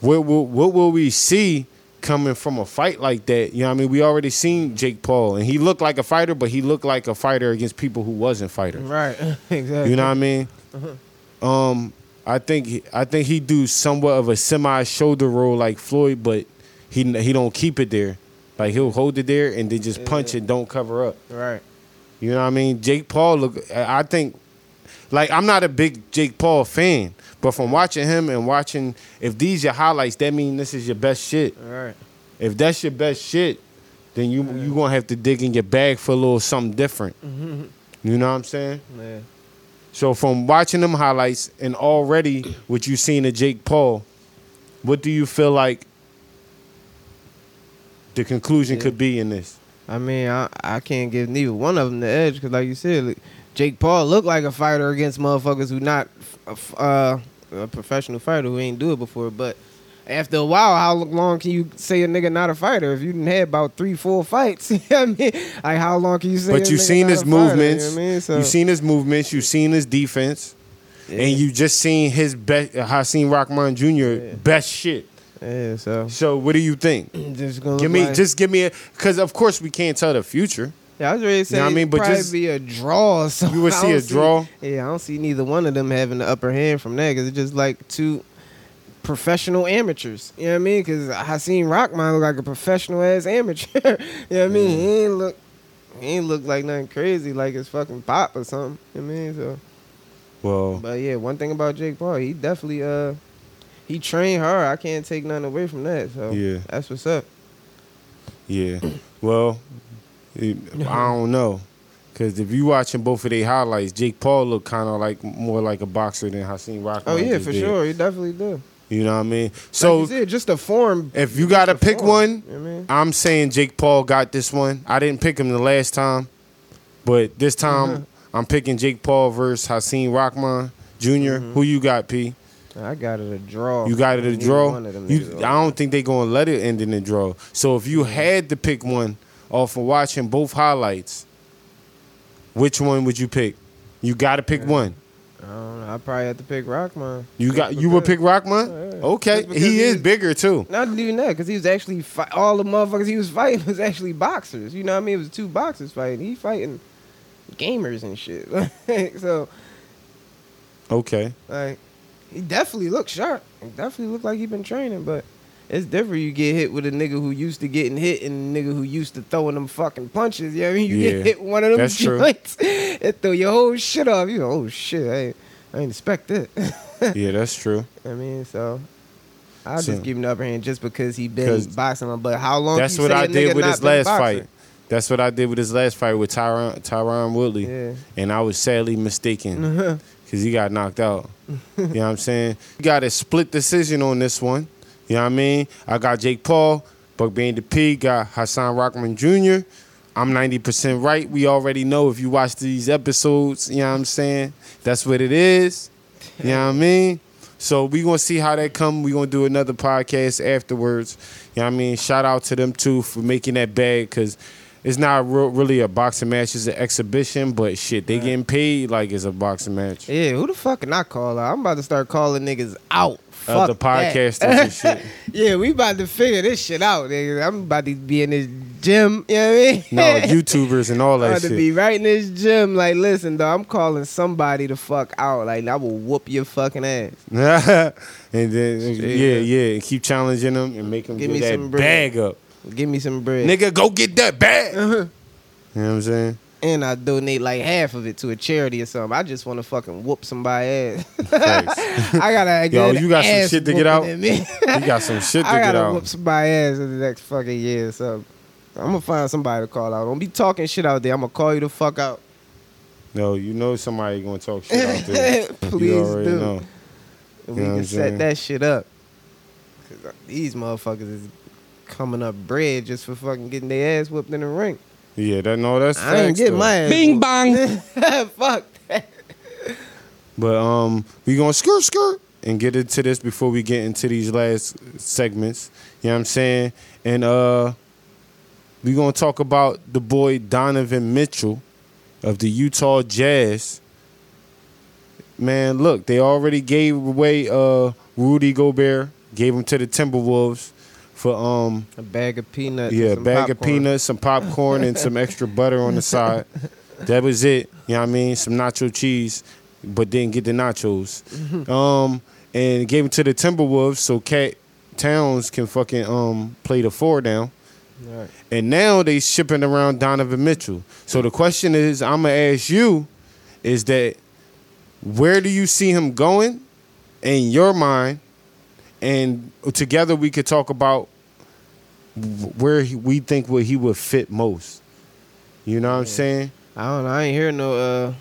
what will what will we see coming from a fight like that? You know what I mean? We already seen Jake Paul and he looked like a fighter, but he looked like a fighter against people who wasn't fighters. Right. exactly. You know what I mean? Uh-huh. Um, I think he- I think he do somewhat of a semi shoulder roll like Floyd, but he he don't keep it there. Like he'll hold it there and then just punch it, don't cover up. Right. You know what I mean? Jake Paul look. I think, like I'm not a big Jake Paul fan, but from watching him and watching, if these your highlights, that mean this is your best shit. Right. If that's your best shit, then you you gonna have to dig in your bag for a little something different. Mhm. You know what I'm saying? Yeah. So from watching them highlights and already what you seen of Jake Paul, what do you feel like the conclusion could be in this? I mean, I, I can't give neither one of them the edge because, like you said, like, Jake Paul looked like a fighter against motherfuckers who not uh, a professional fighter who ain't do it before. But after a while, how long can you say a nigga not a fighter if you didn't have about three, four fights? you know what I mean, like how long can you say? But a you nigga seen not his a fighter, movements. You know I mean? So, You seen his movements. You've seen his defense, and you just seen his best. Hassan Rockman Jr. best shit. Yeah. So. So what do you think? Just give me, like- just give me a, because of course we can't tell the future. Yeah, I was ready to say. You know I mean? But just- be a draw. Or something. You would see a draw? Yeah, I don't see neither one of them having the upper hand from that because it's just like two professional amateurs. You know what I mean? Because I seen Rockman look like a professional ass amateur. you know what I mean? He ain't look. He ain't look like nothing crazy like his fucking pop or something. You know what I mean? So, Well, but yeah, one thing about Jake Paul, he definitely uh he trained hard. I can't take nothing away from that. So Yeah. that's what's up. Yeah. Well, I don't know. Because if you watching both of their highlights, Jake Paul look kind of like more like a boxer than Hassan Rockman. Oh yeah, for did. sure. He definitely do. You know what I mean? So like said, just the form. if you got to pick form, one, you know I mean? I'm saying Jake Paul got this one. I didn't pick him the last time, but this time Mm-hmm. I'm picking Jake Paul versus Hassan Rockman junior Mm-hmm. Who you got, P? I got it a draw. You got it a draw. one of them You, I don't think they gonna let it end in a draw. So if you Mm-hmm. had to pick one off of watching both highlights, which one would you pick? You got to pick one. I don't know. I probably have to pick Rockman. You got you would pick Rockman? Yeah. Okay, because he is he's- bigger too. Not even that, because he was actually fight, all the motherfuckers he was fighting was actually boxers. You know what I mean? It was two boxers fighting. He fighting gamers and shit. so Okay. like, he definitely looked sharp. He definitely looked like he been training, but. It's different. You get hit with a nigga who used to getting hit and a nigga who used to throwing them fucking punches. You know what I mean? You Yeah, get hit with one of them that's true. it throw your whole shit off. You go, oh shit, I ain't, I ain't expect it. Yeah, that's true. I mean, so I'll So- just give him the upper hand just because he been boxing him. But how long? That's what I did with his last boxing? fight. That's what I did with his last fight with Tyron Tyron Woodley. Yeah. And I was sadly mistaken uh-huh. because he got knocked out. you know what I'm saying? You got a split decision on this one. You know what I mean? I got Jake Paul, Buck Bane P, got Hassan Rockman Jr. I'm 90% right. We already know if you watch these episodes, you know what I'm saying? That's what it is. You know what I mean? So we gonna see how that come. We gonna do another podcast afterwards. You know what I mean? Shout out to them too for making that bag because it's not re- really a boxing match. It's an exhibition, but shit, they getting paid like it's a boxing match. Yeah, who the fuck can I call out? I'm about to start calling niggas out. Fuck Other that. podcasters and shit. yeah, we about to figure this shit out, nigga. I'm about to be in this gym. You know what I mean? No, YouTubers and all I'm that about to be right in this gym. Like, listen, though, I'm calling somebody the fuck out. Like, I will whoop your fucking ass. and then yeah, yeah, and keep challenging them and make them Give get me that some bread. bag up. Give me some bread. Nigga, go get that bag. Uh-huh. You know what I'm saying? And I donate like half of it to a charity or something. I just want to fucking whoop somebody ass. I gotta Yo, you got some shit to get out? You got some shit to I get gotta out. whoop somebody ass in the next fucking year or something. I'm gonna find somebody to call out. Don't be talking shit out there. I'm gonna call you the fuck out. No, you know somebody gonna talk shit out there. Please you do. know. And You we know can set saying? that shit up. Cause these motherfuckers is coming up bread just for fucking getting their ass whooped in the ring. Yeah, that no, that's I ain't facts, getting though. my ass. Bing whooped. bang. Fuck that. But um, we gonna skirt skirt and get into this before we get into these last segments. You know what I'm saying? And uh, we gonna talk about the boy Donovan Mitchell of the Utah Jazz. Man, look, they already gave away uh Rudy Gobert, gave him to the Timberwolves for um A bag of peanuts. yeah, some bag of peanuts, some popcorn, and some extra butter on the side. That was it. You know what I mean? Some nacho cheese, but didn't get the nachos. Um, and gave it to the Timberwolves so Kat Towns can fucking um play the four down. Right. And now they shipping around Donovan Mitchell. So the question is, I'm gonna ask you, is that where do you see him going in your mind? And together we could talk about where he, we think where he would fit most. You know what I'm saying? I don't know. I ain't hear no. uh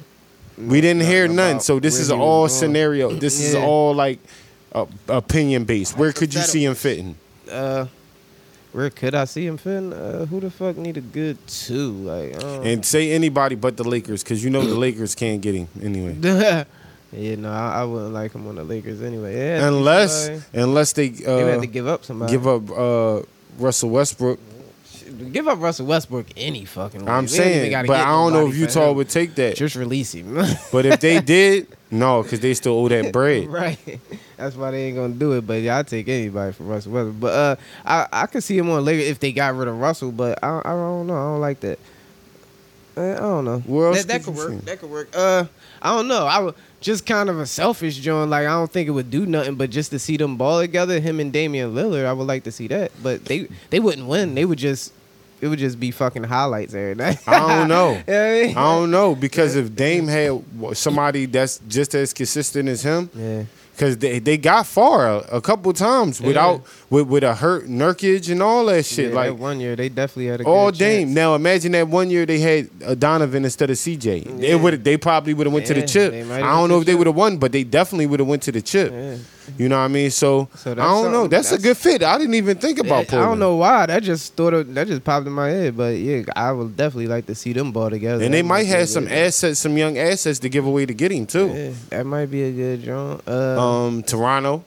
We didn't hear none. So this is all going. scenario. This is all like uh, opinion based. Where could you see him fitting? Uh, where could I see him fitting? Uh, who the fuck need a good two? Like, And say anybody but the Lakers, because you know the Lakers can't get him anyway. yeah, no, I, I wouldn't like him on the Lakers anyway. Yeah, unless unless they they uh, have to give up somebody. give up uh, Russell Westbrook. give up Russell Westbrook any fucking way. I'm saying, but I don't know if Utah would take that. just release him. But if they did, no, because they still owe that bread. right. That's why they ain't gonna do it. But yeah, I take anybody for Russell Westbrook. But uh, I I could see him on Lakers if they got rid of Russell. But I I don't know. I don't like that. I don't know. Where that that could work. That could work. Uh, I don't know. I would just kind of a selfish joint. Like I don't think it would do nothing, but just to see them ball together, him and Damian Lillard, I would like to see that. But they they wouldn't win. They would just it would just be fucking highlights every night. I don't know. You know I mean? I don't know because if Dame had somebody that's just as consistent as him, Yeah. because they, they got far a, a couple times without with, with a hurt Nurkic and all that shit. Yeah, like that one year they definitely had a all Dame. chance. Now imagine that one year they had uh, Donovan instead of CJ. Yeah. It would they probably would have went to the chip. I don't know if they would have won, but they definitely would have went to the chip. Yeah. You know what I mean? So, So I don't know. something- That's, a good fit. I didn't even think about I don't know why. That just thought of, that just popped in my head. But yeah, I would definitely like to see them ball together. And they might have some good- assets, some young assets to give away to get him too. Yeah, that might be a good draw. Uh, Um, Toronto.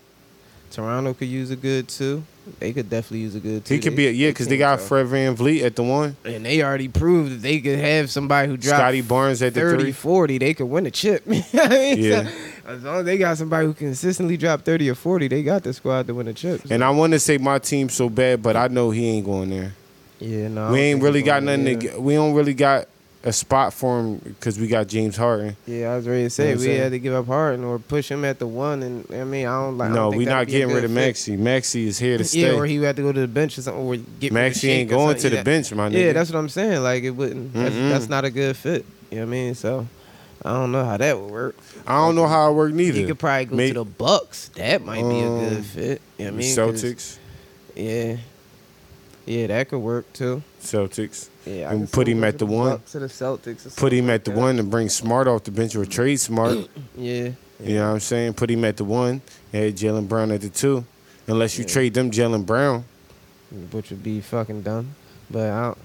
Toronto could use a good two. They could definitely use a good two. He could They- be a, yeah, because they got so. Fred VanVleet at the one, And they already proved that they could have somebody who dropped Scottie Barnes at the 30, 40, They could win a chip. You know what I mean? Yeah. So, as long as they got somebody who consistently drop 30 or 40, they got the squad to win a chip. So, And I want to say my team so bad, but I know he ain't going there. yeah, no. We ain't really got nothing. there. To, we don't really got a spot for him because we got James Harden. Yeah, I was ready to You know say we saying? had to give up Harden or push him at the one, and I mean I don't like. No, we that'd not getting rid of. Maxey. Maxey is here to stay. Yeah, or he had to go to the bench or something, or get Maxey ain't going to the Yeah. bench, my nigga. Yeah, that's what I'm saying. Like it wouldn't. That's, that's not a good fit. You know what I mean? So I don't know how that would work. I don't know how it work neither. He could probably go to the Bucks. That might be a Um, good fit. You know what I mean? Celtics. Yeah. Yeah, that could work too. Celtics. Yeah, I And put him at the go to one. The Celtics. Put him at the like one and bring Smart off the bench or trade Smart. Yeah. You know what I'm saying? Put him at the one. And Jaylen Brown at the two. Unless you Yeah. trade them Jaylen Brown. which would be fucking dumb. But I, don't,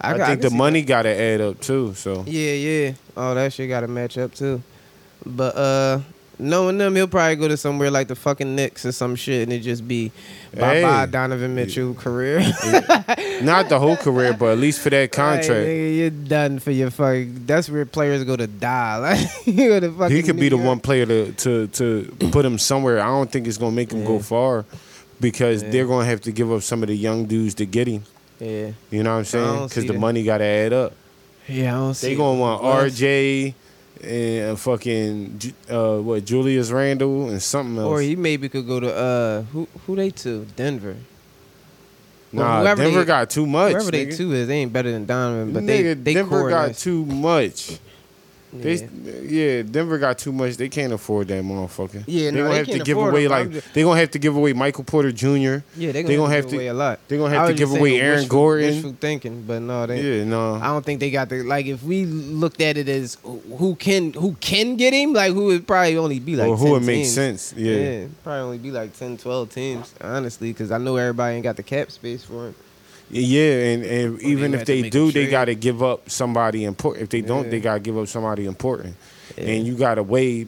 I, got- think can the money got to add up too. So Yeah, yeah. Oh, that shit got to match up too. But uh, knowing them, he'll probably go to somewhere like the fucking Knicks or some shit, and it just be bye bye Donovan Mitchell career. not the whole career, but at least for that contract. nigga, you're done for your fucking. That's where players go to die. Like you go to fucking. he could be New the York. one player to, to to put him somewhere. I don't think it's gonna make him go far because Yeah. they're gonna have to give up some of the young dudes to get him. Yeah, You know what I'm saying? Because the that. money got to add up. yeah. I don't see. They gonna want RJ and fucking uh, what Julius Randle and something else. Or he maybe could go to uh who who they to Denver. Nah, Denver they- got too much. Whoever they nigga. two is, they ain't better than Donovan, but Nigga, they they Denver got too much. They, Yeah. yeah, Denver got too much. They can't afford that motherfucker. Yeah, they no, gonna they have to give away like they gonna have to give away Michael Porter Jr. Yeah, they they gonna, gonna have have to give away a lot. They gonna have to give away Aaron wishful- Gordon. Wishful thinking, but no, they. Yeah, no. I don't think they got the like. If we looked at it as who can who can get him, like who would probably only be like Or who 10 would make sense, yeah. probably only be like 10, 12 teams, honestly, because I know everybody ain't got the cap space for him. Yeah, and, and even if they do, they got to give up somebody important. If they don't, Yeah. they got to give up somebody important. And you got to weigh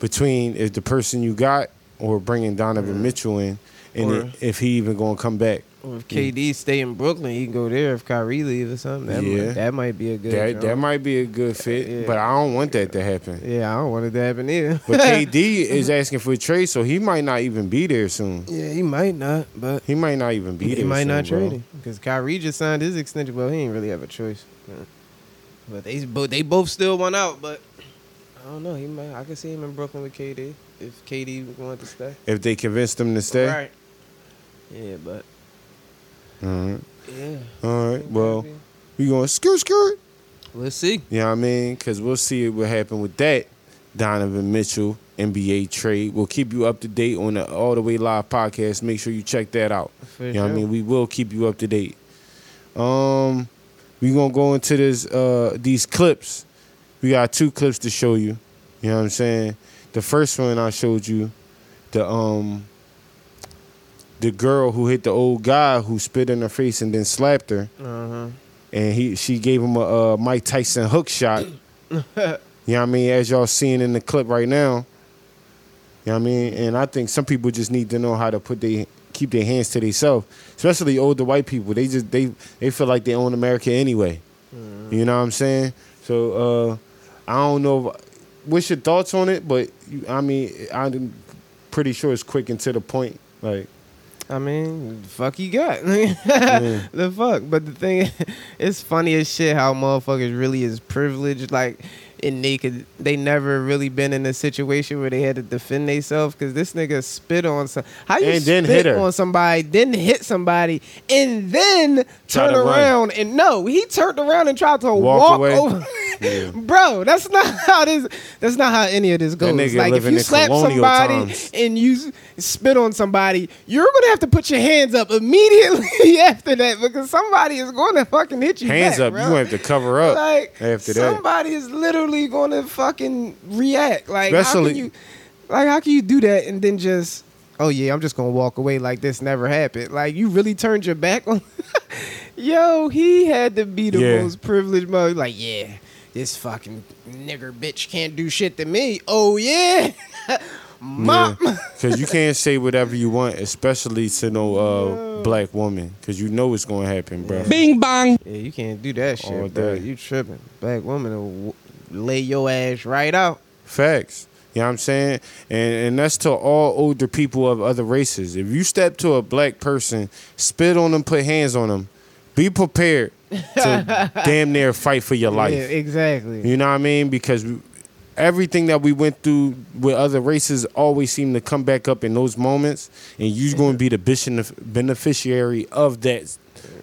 between if the person you got or bringing Donovan Mitchell in, and it- if he even gonna come back. If KD stay in Brooklyn, he can go there. If Kyrie leave or something, that, Yeah. might, that might be a good. That that might be a good fit, Yeah. but I don't want that to happen. Yeah, I don't want it to happen either. But KD is asking for a trade, so he might not even be there soon. yeah, he might not, but He might not even be he there. might not soon, bro. trade him because Kyrie just signed his extension. Well, he ain't really have a choice. But they both they both still won out. But I don't know. He might. I could see him in Brooklyn with KD if KD wanted to stay. If they convinced him to stay, Right. Yeah, but all right, yeah, all right. Well, we going skirt skirt. let's see. You know what I mean? Because we'll see what happened with that Donovan Mitchell NBA trade. We'll keep you up to date on the All the Way Live podcast. Make sure you check that out. For you know what I mean? We will keep you up to date. Um, we gonna go into this uh these clips. We got two clips to show you. You know what I'm saying? The first one I showed you, the um the girl who hit the old guy who spit in her face and then slapped her Uh huh. and he she gave him a, uh Mike Tyson hook shot. you know what I mean? As y'all seeing in the clip right now. You know what I mean? And I think some people just need to know how to put their keep their hands to themselves, especially older white people. They just they they feel like they own America anyway. You know what I'm saying? So uh I don't know. If, what's your thoughts on it? But I mean, I'm pretty sure it's quick and to the point. Like, I mean, fuck you got the fuck. But the thing, it's funny as shit how motherfuckers really is privileged. Like, and they could, they never really been in a situation where they had to defend themselves because this nigga spit on some. How you And spit hit her. on somebody, then hit somebody, and then Try turn to run. around and no, he turned around and tried to Walk walk, away. Bro, that's not how this. That's not how any of this goes. Like if you slap somebody times. and you spit on somebody, you're gonna have to put your hands up immediately after that because somebody is going to fucking hit you. hands back, up, bro. you have to cover up Like after that. somebody is literally going to fucking react. Like how can you, like how can you do that and then just, oh yeah, I'm just gonna walk away like this never happened. Like you really turned your back on. Yo, he had to be the Yeah. most privileged mother. Like yeah. This fucking nigger bitch can't do shit to me. Oh yeah, mom. Because you can't say whatever you want, especially to no uh, black woman, because you know it's gonna happen, bro. Bing bong. Yeah, you can't do that shit, All bro. day. You tripping? Black woman will lay your ass right out. Facts. You know what I'm saying? And and that's to all older people of other races. If you step to a black person, spit on them, put hands on them, be prepared to damn near fight for your life. Yeah, exactly. You know what I mean? Because we, everything that we went through with other races always seem to come back up in those moments, and you're going to be the benefic- beneficiary of that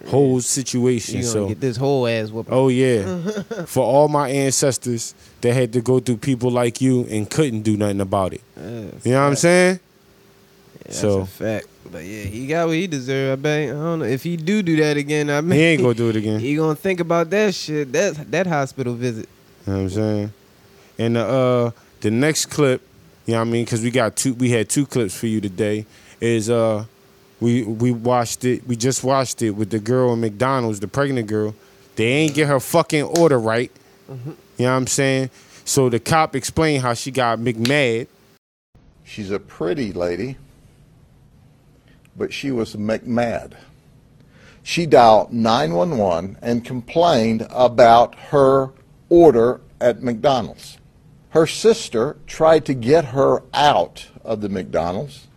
whole situation. So, get this whole ass whooping. oh yeah, for all my ancestors that had to go through people like you and couldn't do nothing about it. You know what I'm saying? That's so a fact. But yeah, he got what he deserved. I bet. I don't know if he do do that again. I mean, he ain't gonna do it again. He gonna think about that shit. That that hospital visit. You know what I'm saying? And the uh the next clip, you know what I mean, because we got two we had two clips for you today, is uh we we watched it, we just watched it with the girl in McDonald's, the pregnant girl. They ain't get her fucking order right. Mm-hmm. You know what I'm saying? So the cop explained how she got McMad. She's a pretty lady, but she was McMad. She dialed 911 and complained about her order at McDonald's. Her sister tried to get her out of the McDonald's.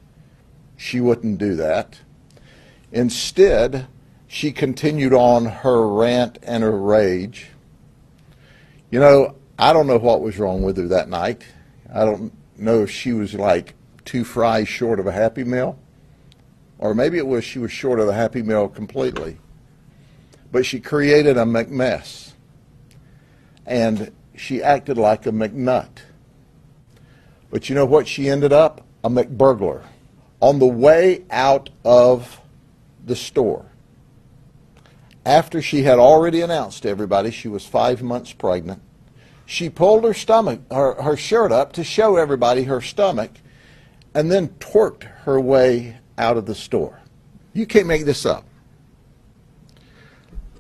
She wouldn't do that. Instead, she continued on her rant and her rage. You know, I don't know what was wrong with her that night. I don't know if she was like two fries short of a Happy Meal. Or maybe it was she was short of the Happy Meal completely. But she created a McMess, and she acted like a McNut. But you know what? She ended up a McBurglar on the way out of the store. After she had already announced to everybody she was five months pregnant, she pulled her stomach, her, her shirt up to show everybody her stomach, and then twerked her way out of the store. You can't make this up.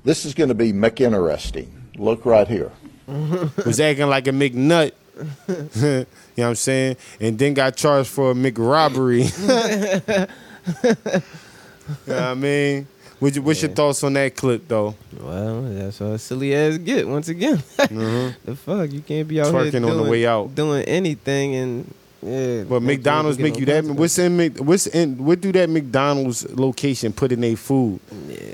This is going to be McInteresting. Look right here. was acting like a McNut. you know what I'm saying? And then got charged for a McRobbery. you know what I mean? What's your, what's your thoughts on that clip, though? Well, that's what silly ass get once again. The fuck, you can't be out here Mm-hmm. On the way out. doing anything and yeah. But McDonald's make you that. What's in Mc- what's in what do that McDonald's location put in their food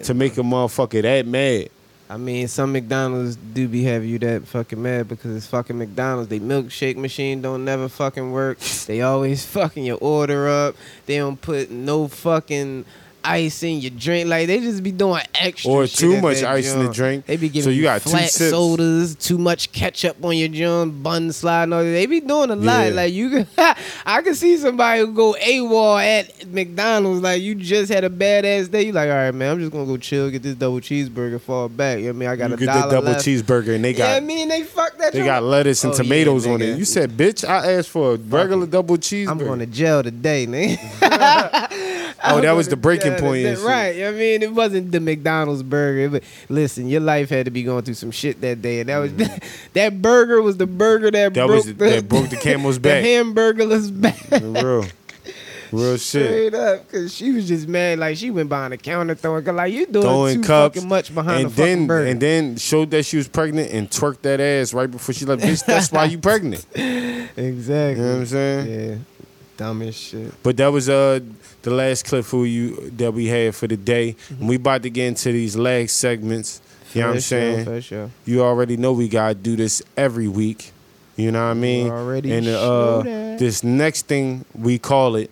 to make a motherfucker that mad? I mean, some McDonald's do be have you that fucking mad because it's fucking McDonald's. They milkshake machine don't never fucking work. They always fucking your order up. They don't put no fucking ice in your drink. Like they just be doing extra Or too much that ice in the drink. They be giving So you you, got two flat sips. sodas, too much ketchup on your joint, bun sliding on it. They be doing a lot. Yeah. Like you, can, I can see somebody who go AWOL at McDonald's. Like you just had a badass day. You like, all right, man, I'm just gonna go chill, get this double cheeseburger, fall back. You know what I mean? I got You a get the double left. cheeseburger and they got. yeah, I mean they fuck that. they got lettuce and Oh, yeah, tomatoes on it. You said, bitch, I asked for a regular double cheeseburger. I'm going to jail today, nigga. Oh, that was the breaking point shit. Right. I mean, it wasn't the McDonald's burger. But listen, your life had to be going through some shit that day. And that was that burger was the burger that, Mm. That broke was the, that broke the camel's back. the hamburgerless back. Real, real shit. Straight up, because she was just mad. Like she went behind the counter throwing, cause like you doing Throwing too cups fucking much behind and the then fucking burger. and then showed that she was pregnant and twerked that ass right before she left. Bitch, that's why you pregnant. exactly. You know what I'm saying? Yeah. Dumb as shit. But that was uh the last clip for you that we had for the day. And we about to get into these last segments. You know what I'm sure, saying? sure. You already know we gotta do this every week. You know what I mean? already and uh this next thing we call it,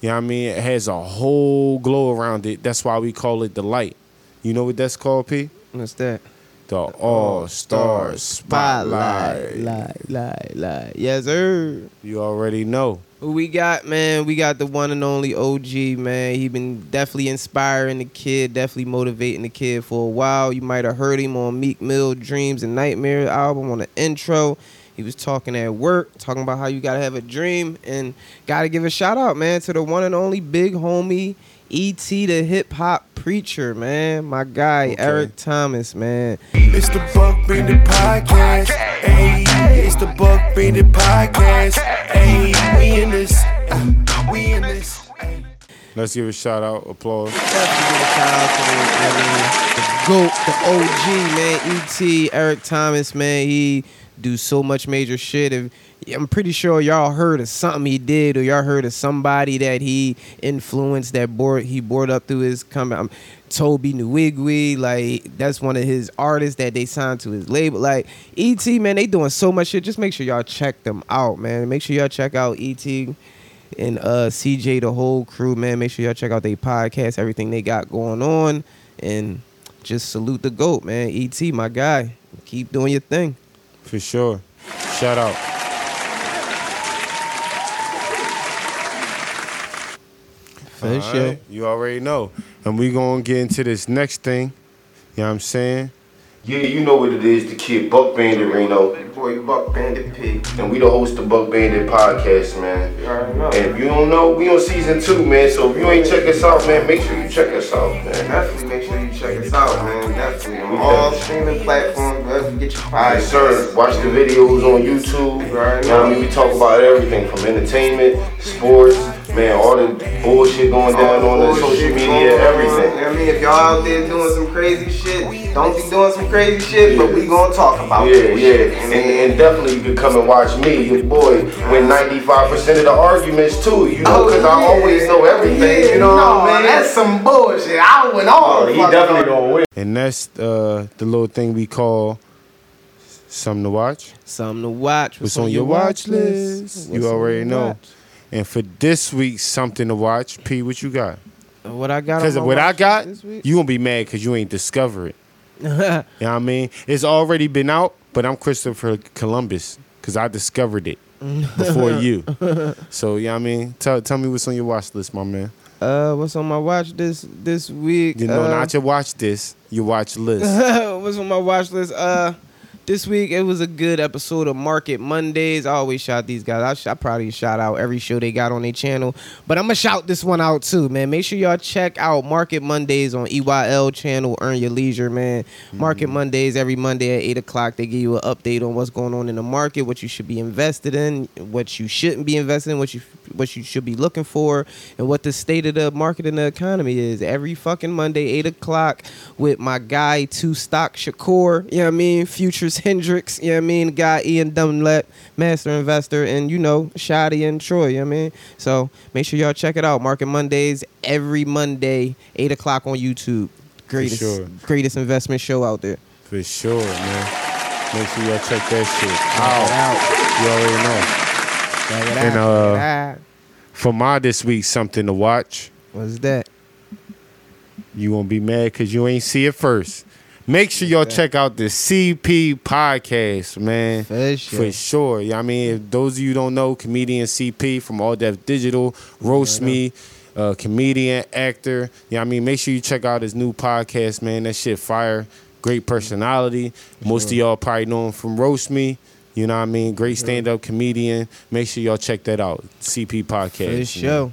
you know what I mean? It has a whole glow around it. That's why we call it the light. You know what that's called, P? What's that? The All Star Spotlight. Light, light, light. Yes, sir. You already know. Who we got, man? We got the one and only OG, man. He been definitely inspiring the kid, definitely motivating the kid for a while. You might have heard him on Meek Mill Dreams and Nightmare album on the intro. He was talking at work, talking about how you gotta have a dream, and gotta give a shout out, man, to the one and only big homie E.T. the hip hop preacher, man. My guy Eric Thomas, man. It's the Buck Bandit Podcast. Ayy, it's the Buck Bandit Podcast. Ayy, we in this. uh, we in this. Let's give a shout out, applause. Definitely give a shout out to the, I mean, the GOAT, the OG, man. E.T. Eric Thomas, man. He do so much major shit. If, I'm pretty sure y'all heard of something he did, or y'all heard of somebody that he influenced that board he bored up through his comeback. Um, Tobe Nwigwe, like that's one of his artists that they signed to his label. Like ET, man, they doing so much shit. Just make sure y'all check them out, man. Make sure y'all check out ET and uh CJ, the whole crew, man. Make sure y'all check out their podcast, everything they got going on, and just salute the goat, man. ET, my guy, keep doing your thing. For sure. Shout out. For All sure. right, You already know. And we gonna get into this next thing. You know what I'm saying? Yeah, you know what it is, the kid Buck Bandit Reno. Boy, Buck Bandit Pig. And we the host of Buck Bandit Podcast, man. And if you don't know, we on season two, man. So if you ain't check us out, man, make sure you check us out, man. Definitely make sure you check us out, man. Definitely on all streaming platforms, wherever you get your Yes, sir. Watch the videos on YouTube. You know what I mean? We talk about everything from entertainment, sports, man, all the bullshit going down on the social media, everything. I mean, if y'all out there doing some crazy shit, don't be doing some crazy shit, but we gonna talk about it. Yeah, that yeah. shit. And, and definitely you can come and watch me, your boy, win 95% of the arguments too, you know, because I always know everything, you know what I mean? That's some bullshit. I went all Oh, he definitely argument. gonna win. And that's uh, the little thing we call something to watch. Something to watch. What's on your watch list? What's You already know. watch? And for this week's something to watch, P, what you got? What I got? Because what I got, you gonna be mad because you ain't discover it. You know what I mean? It's already been out, but I'm Christopher Columbus because I discovered it before you. So, you know what I mean? Tell, tell me what's on your watch list, my man. Uh, what's on my watch this this week? You know, uh, not your watch this, your watch list. what's on my watch list? Uh, this week it was a good episode of Market Mondays. I always shout these guys. I, sh- I probably shout out every show they got on their channel, but I'm gonna shout this one out too, man. Make sure y'all check out Market Mondays on EYL channel. Earn your leisure, man. Market mm-hmm. Mondays every Monday at eight o'clock. They give you an update on what's going on in the market, what you should be invested in, what you shouldn't be invested in, what you what you should be looking for, and what the state of the market and the economy is. Every fucking Monday, eight o'clock, with my guy Two Stock Shakur. You know what I mean? Futures Hendricks. You know what I mean? Guy Ian Dunlap, master investor, and you know Shadi and Troy. You know what I mean? So make sure y'all check it out. Market Mondays every Monday, eight o'clock on YouTube. Greatest, sure. greatest investment show out there. For sure, man. Make sure y'all check that shit out. You already know. And, out, uh, out. For my this week, something to watch. What's that? You won't be mad because you ain't see it first. Make sure y'all check out the CP podcast, man. For sure. For sure. Yeah, I mean, if those of you don't know, comedian CP from All Def Digital, roast me, uh, comedian, actor. Yeah, I mean, make sure you check out his new podcast, man. That shit fire. Great personality. Most of y'all probably know him from Roast Me. You know what I mean? Great stand up comedian. Make sure y'all check that out. CP podcast. For man.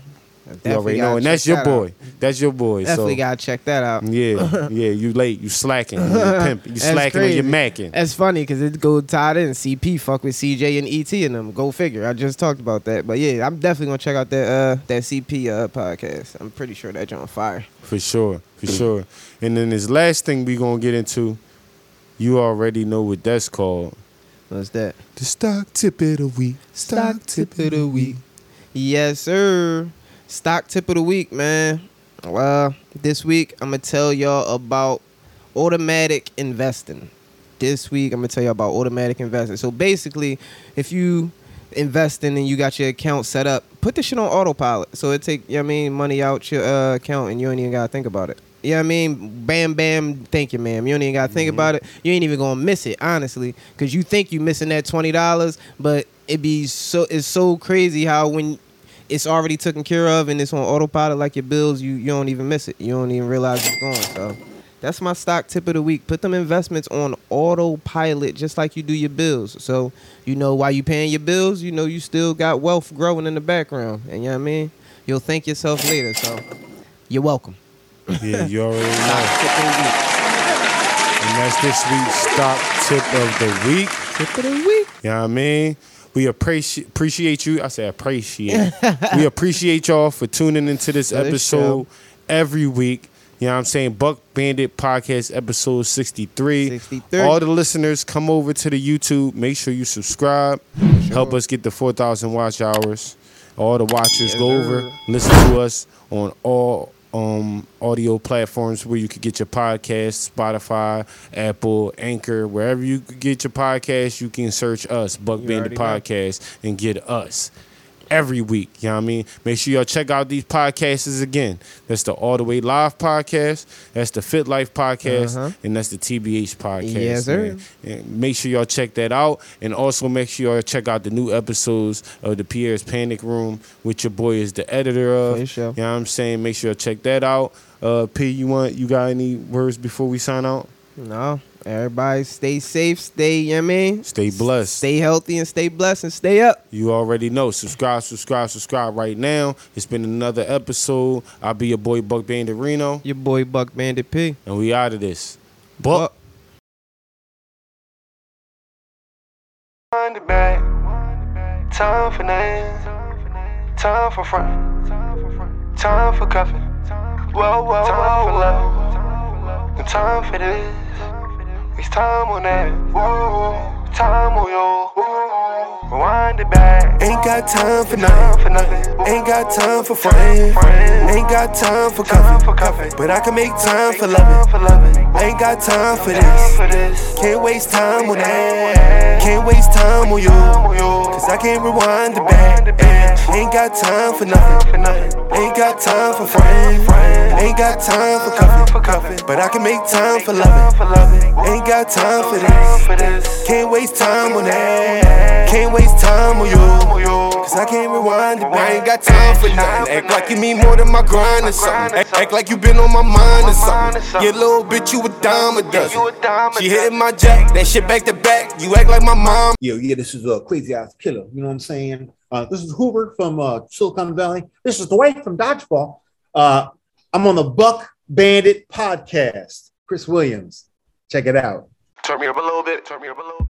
You already know, and that's your boy. That's your boy. Definitely so gotta check that out. yeah, yeah, you late, you slacking, you pimp, you slacking or you macking. That's funny because it go tied in. CP fuck with CJ and ET and them. Go figure. I just talked about that, but yeah, I'm definitely gonna check out that uh that CP uh podcast. I'm pretty sure that's on fire. For sure, for sure. And then this last thing we gonna get into, you already know what that's called. What's that? The stock tip of the week. Stock tip of the week. Yes, sir. Stock tip of the week, man. Well, this week I'm gonna tell y'all about automatic investing. This week I'm gonna tell y'all about automatic investing. So basically, if you investing and you got your account set up, put this shit on autopilot. So it take you know what I mean money out your uh, account and you ain't even gotta think about it. You know what I mean? Bam, bam. Thank you, ma'am. You don't even gotta think about it. You ain't even gonna miss it, honestly, because you think you missing that twenty dollars, but it be so it's so crazy how when it's already taken care of and it's on autopilot like your bills, you you don't even miss it. You don't even realize it's gone. So that's my stock tip of the week. Put them investments on autopilot just like you do your bills. So you know while you paying your bills, you know you still got wealth growing in the background. And you know what I mean? You'll thank yourself later. So you're welcome. Yeah, you already know. Stock tip of the week. And that's this week's stock tip of the week. Tip of the week. You know what I mean? We appreciate appreciate you. I say appreciate. we appreciate y'all for tuning into this episode every week. You know what I'm saying? Buck Bandit Podcast episode 63. 63. All the listeners come over to the YouTube. Make sure you subscribe. Help us get the 4,000 watch hours. All the watchers go over, listen to us on all um, audio platforms where you could get your podcast, Spotify, Apple, Anchor, wherever you could get your podcast, you can search us, Buck You Bandit already know. Podcast, and get us every week. You know what I mean? Make sure y'all check out these podcasts again. That's the All the Way Live podcast, that's the Fit Life podcast, Uh-huh. and that's the TBH podcast. Yes, sir. And make sure y'all check that out. And also make sure y'all check out the new episodes of the Pierre's Panic Room, which your boy is the editor of. Sure. You know what I'm saying? Make sure y'all check that out. Uh, P, you want you got any words before we sign out? No. Everybody stay safe, stay, you know what I mean? Stay blessed. Stay healthy and stay blessed and stay up. You already know. Subscribe, subscribe, subscribe right now. It's been another episode. I'll be your boy Buck Bandit Reno, Your boy Buck Bandit P. and we out of this. Buck. Buck. Wind it. Time for names. Time for front. Time for cuffing. Whoa, whoa, time for love. And time for this. It's time on that. Whoa, time on yo. Wind it back. Ain't got time for nothing. Ain't got time for. Friends. Ain't got time for cuffing, but I can make time for loving. Ain't got time for this. Can't waste time on that. Can't waste time on you. Cause I can't rewind the back. Ain't got time for nothing. Ain't got time for frontin'. Ain't got time for cuffing, but I can make time for loving. Ain't got time for this. Can't waste time on that. Can't waste time on you. Cause I can't rewind it. I ain't got time for nothing. Act like you mean more than my grind or something. Act, act like you been on my mind or something. Yeah, little bitch, you a dime a dozen. She hitting my jack, that shit back to back. You act like my mom. Yo, yeah, this is a crazy ass killer. You know what I'm saying? Uh, this is Hoover from uh, Silicon Valley. This is Dwight from Dodgeball. Uh, I'm on the Buck Bandit podcast. Chris Williams, check it out. Turn me up a little bit. Turn me up a little.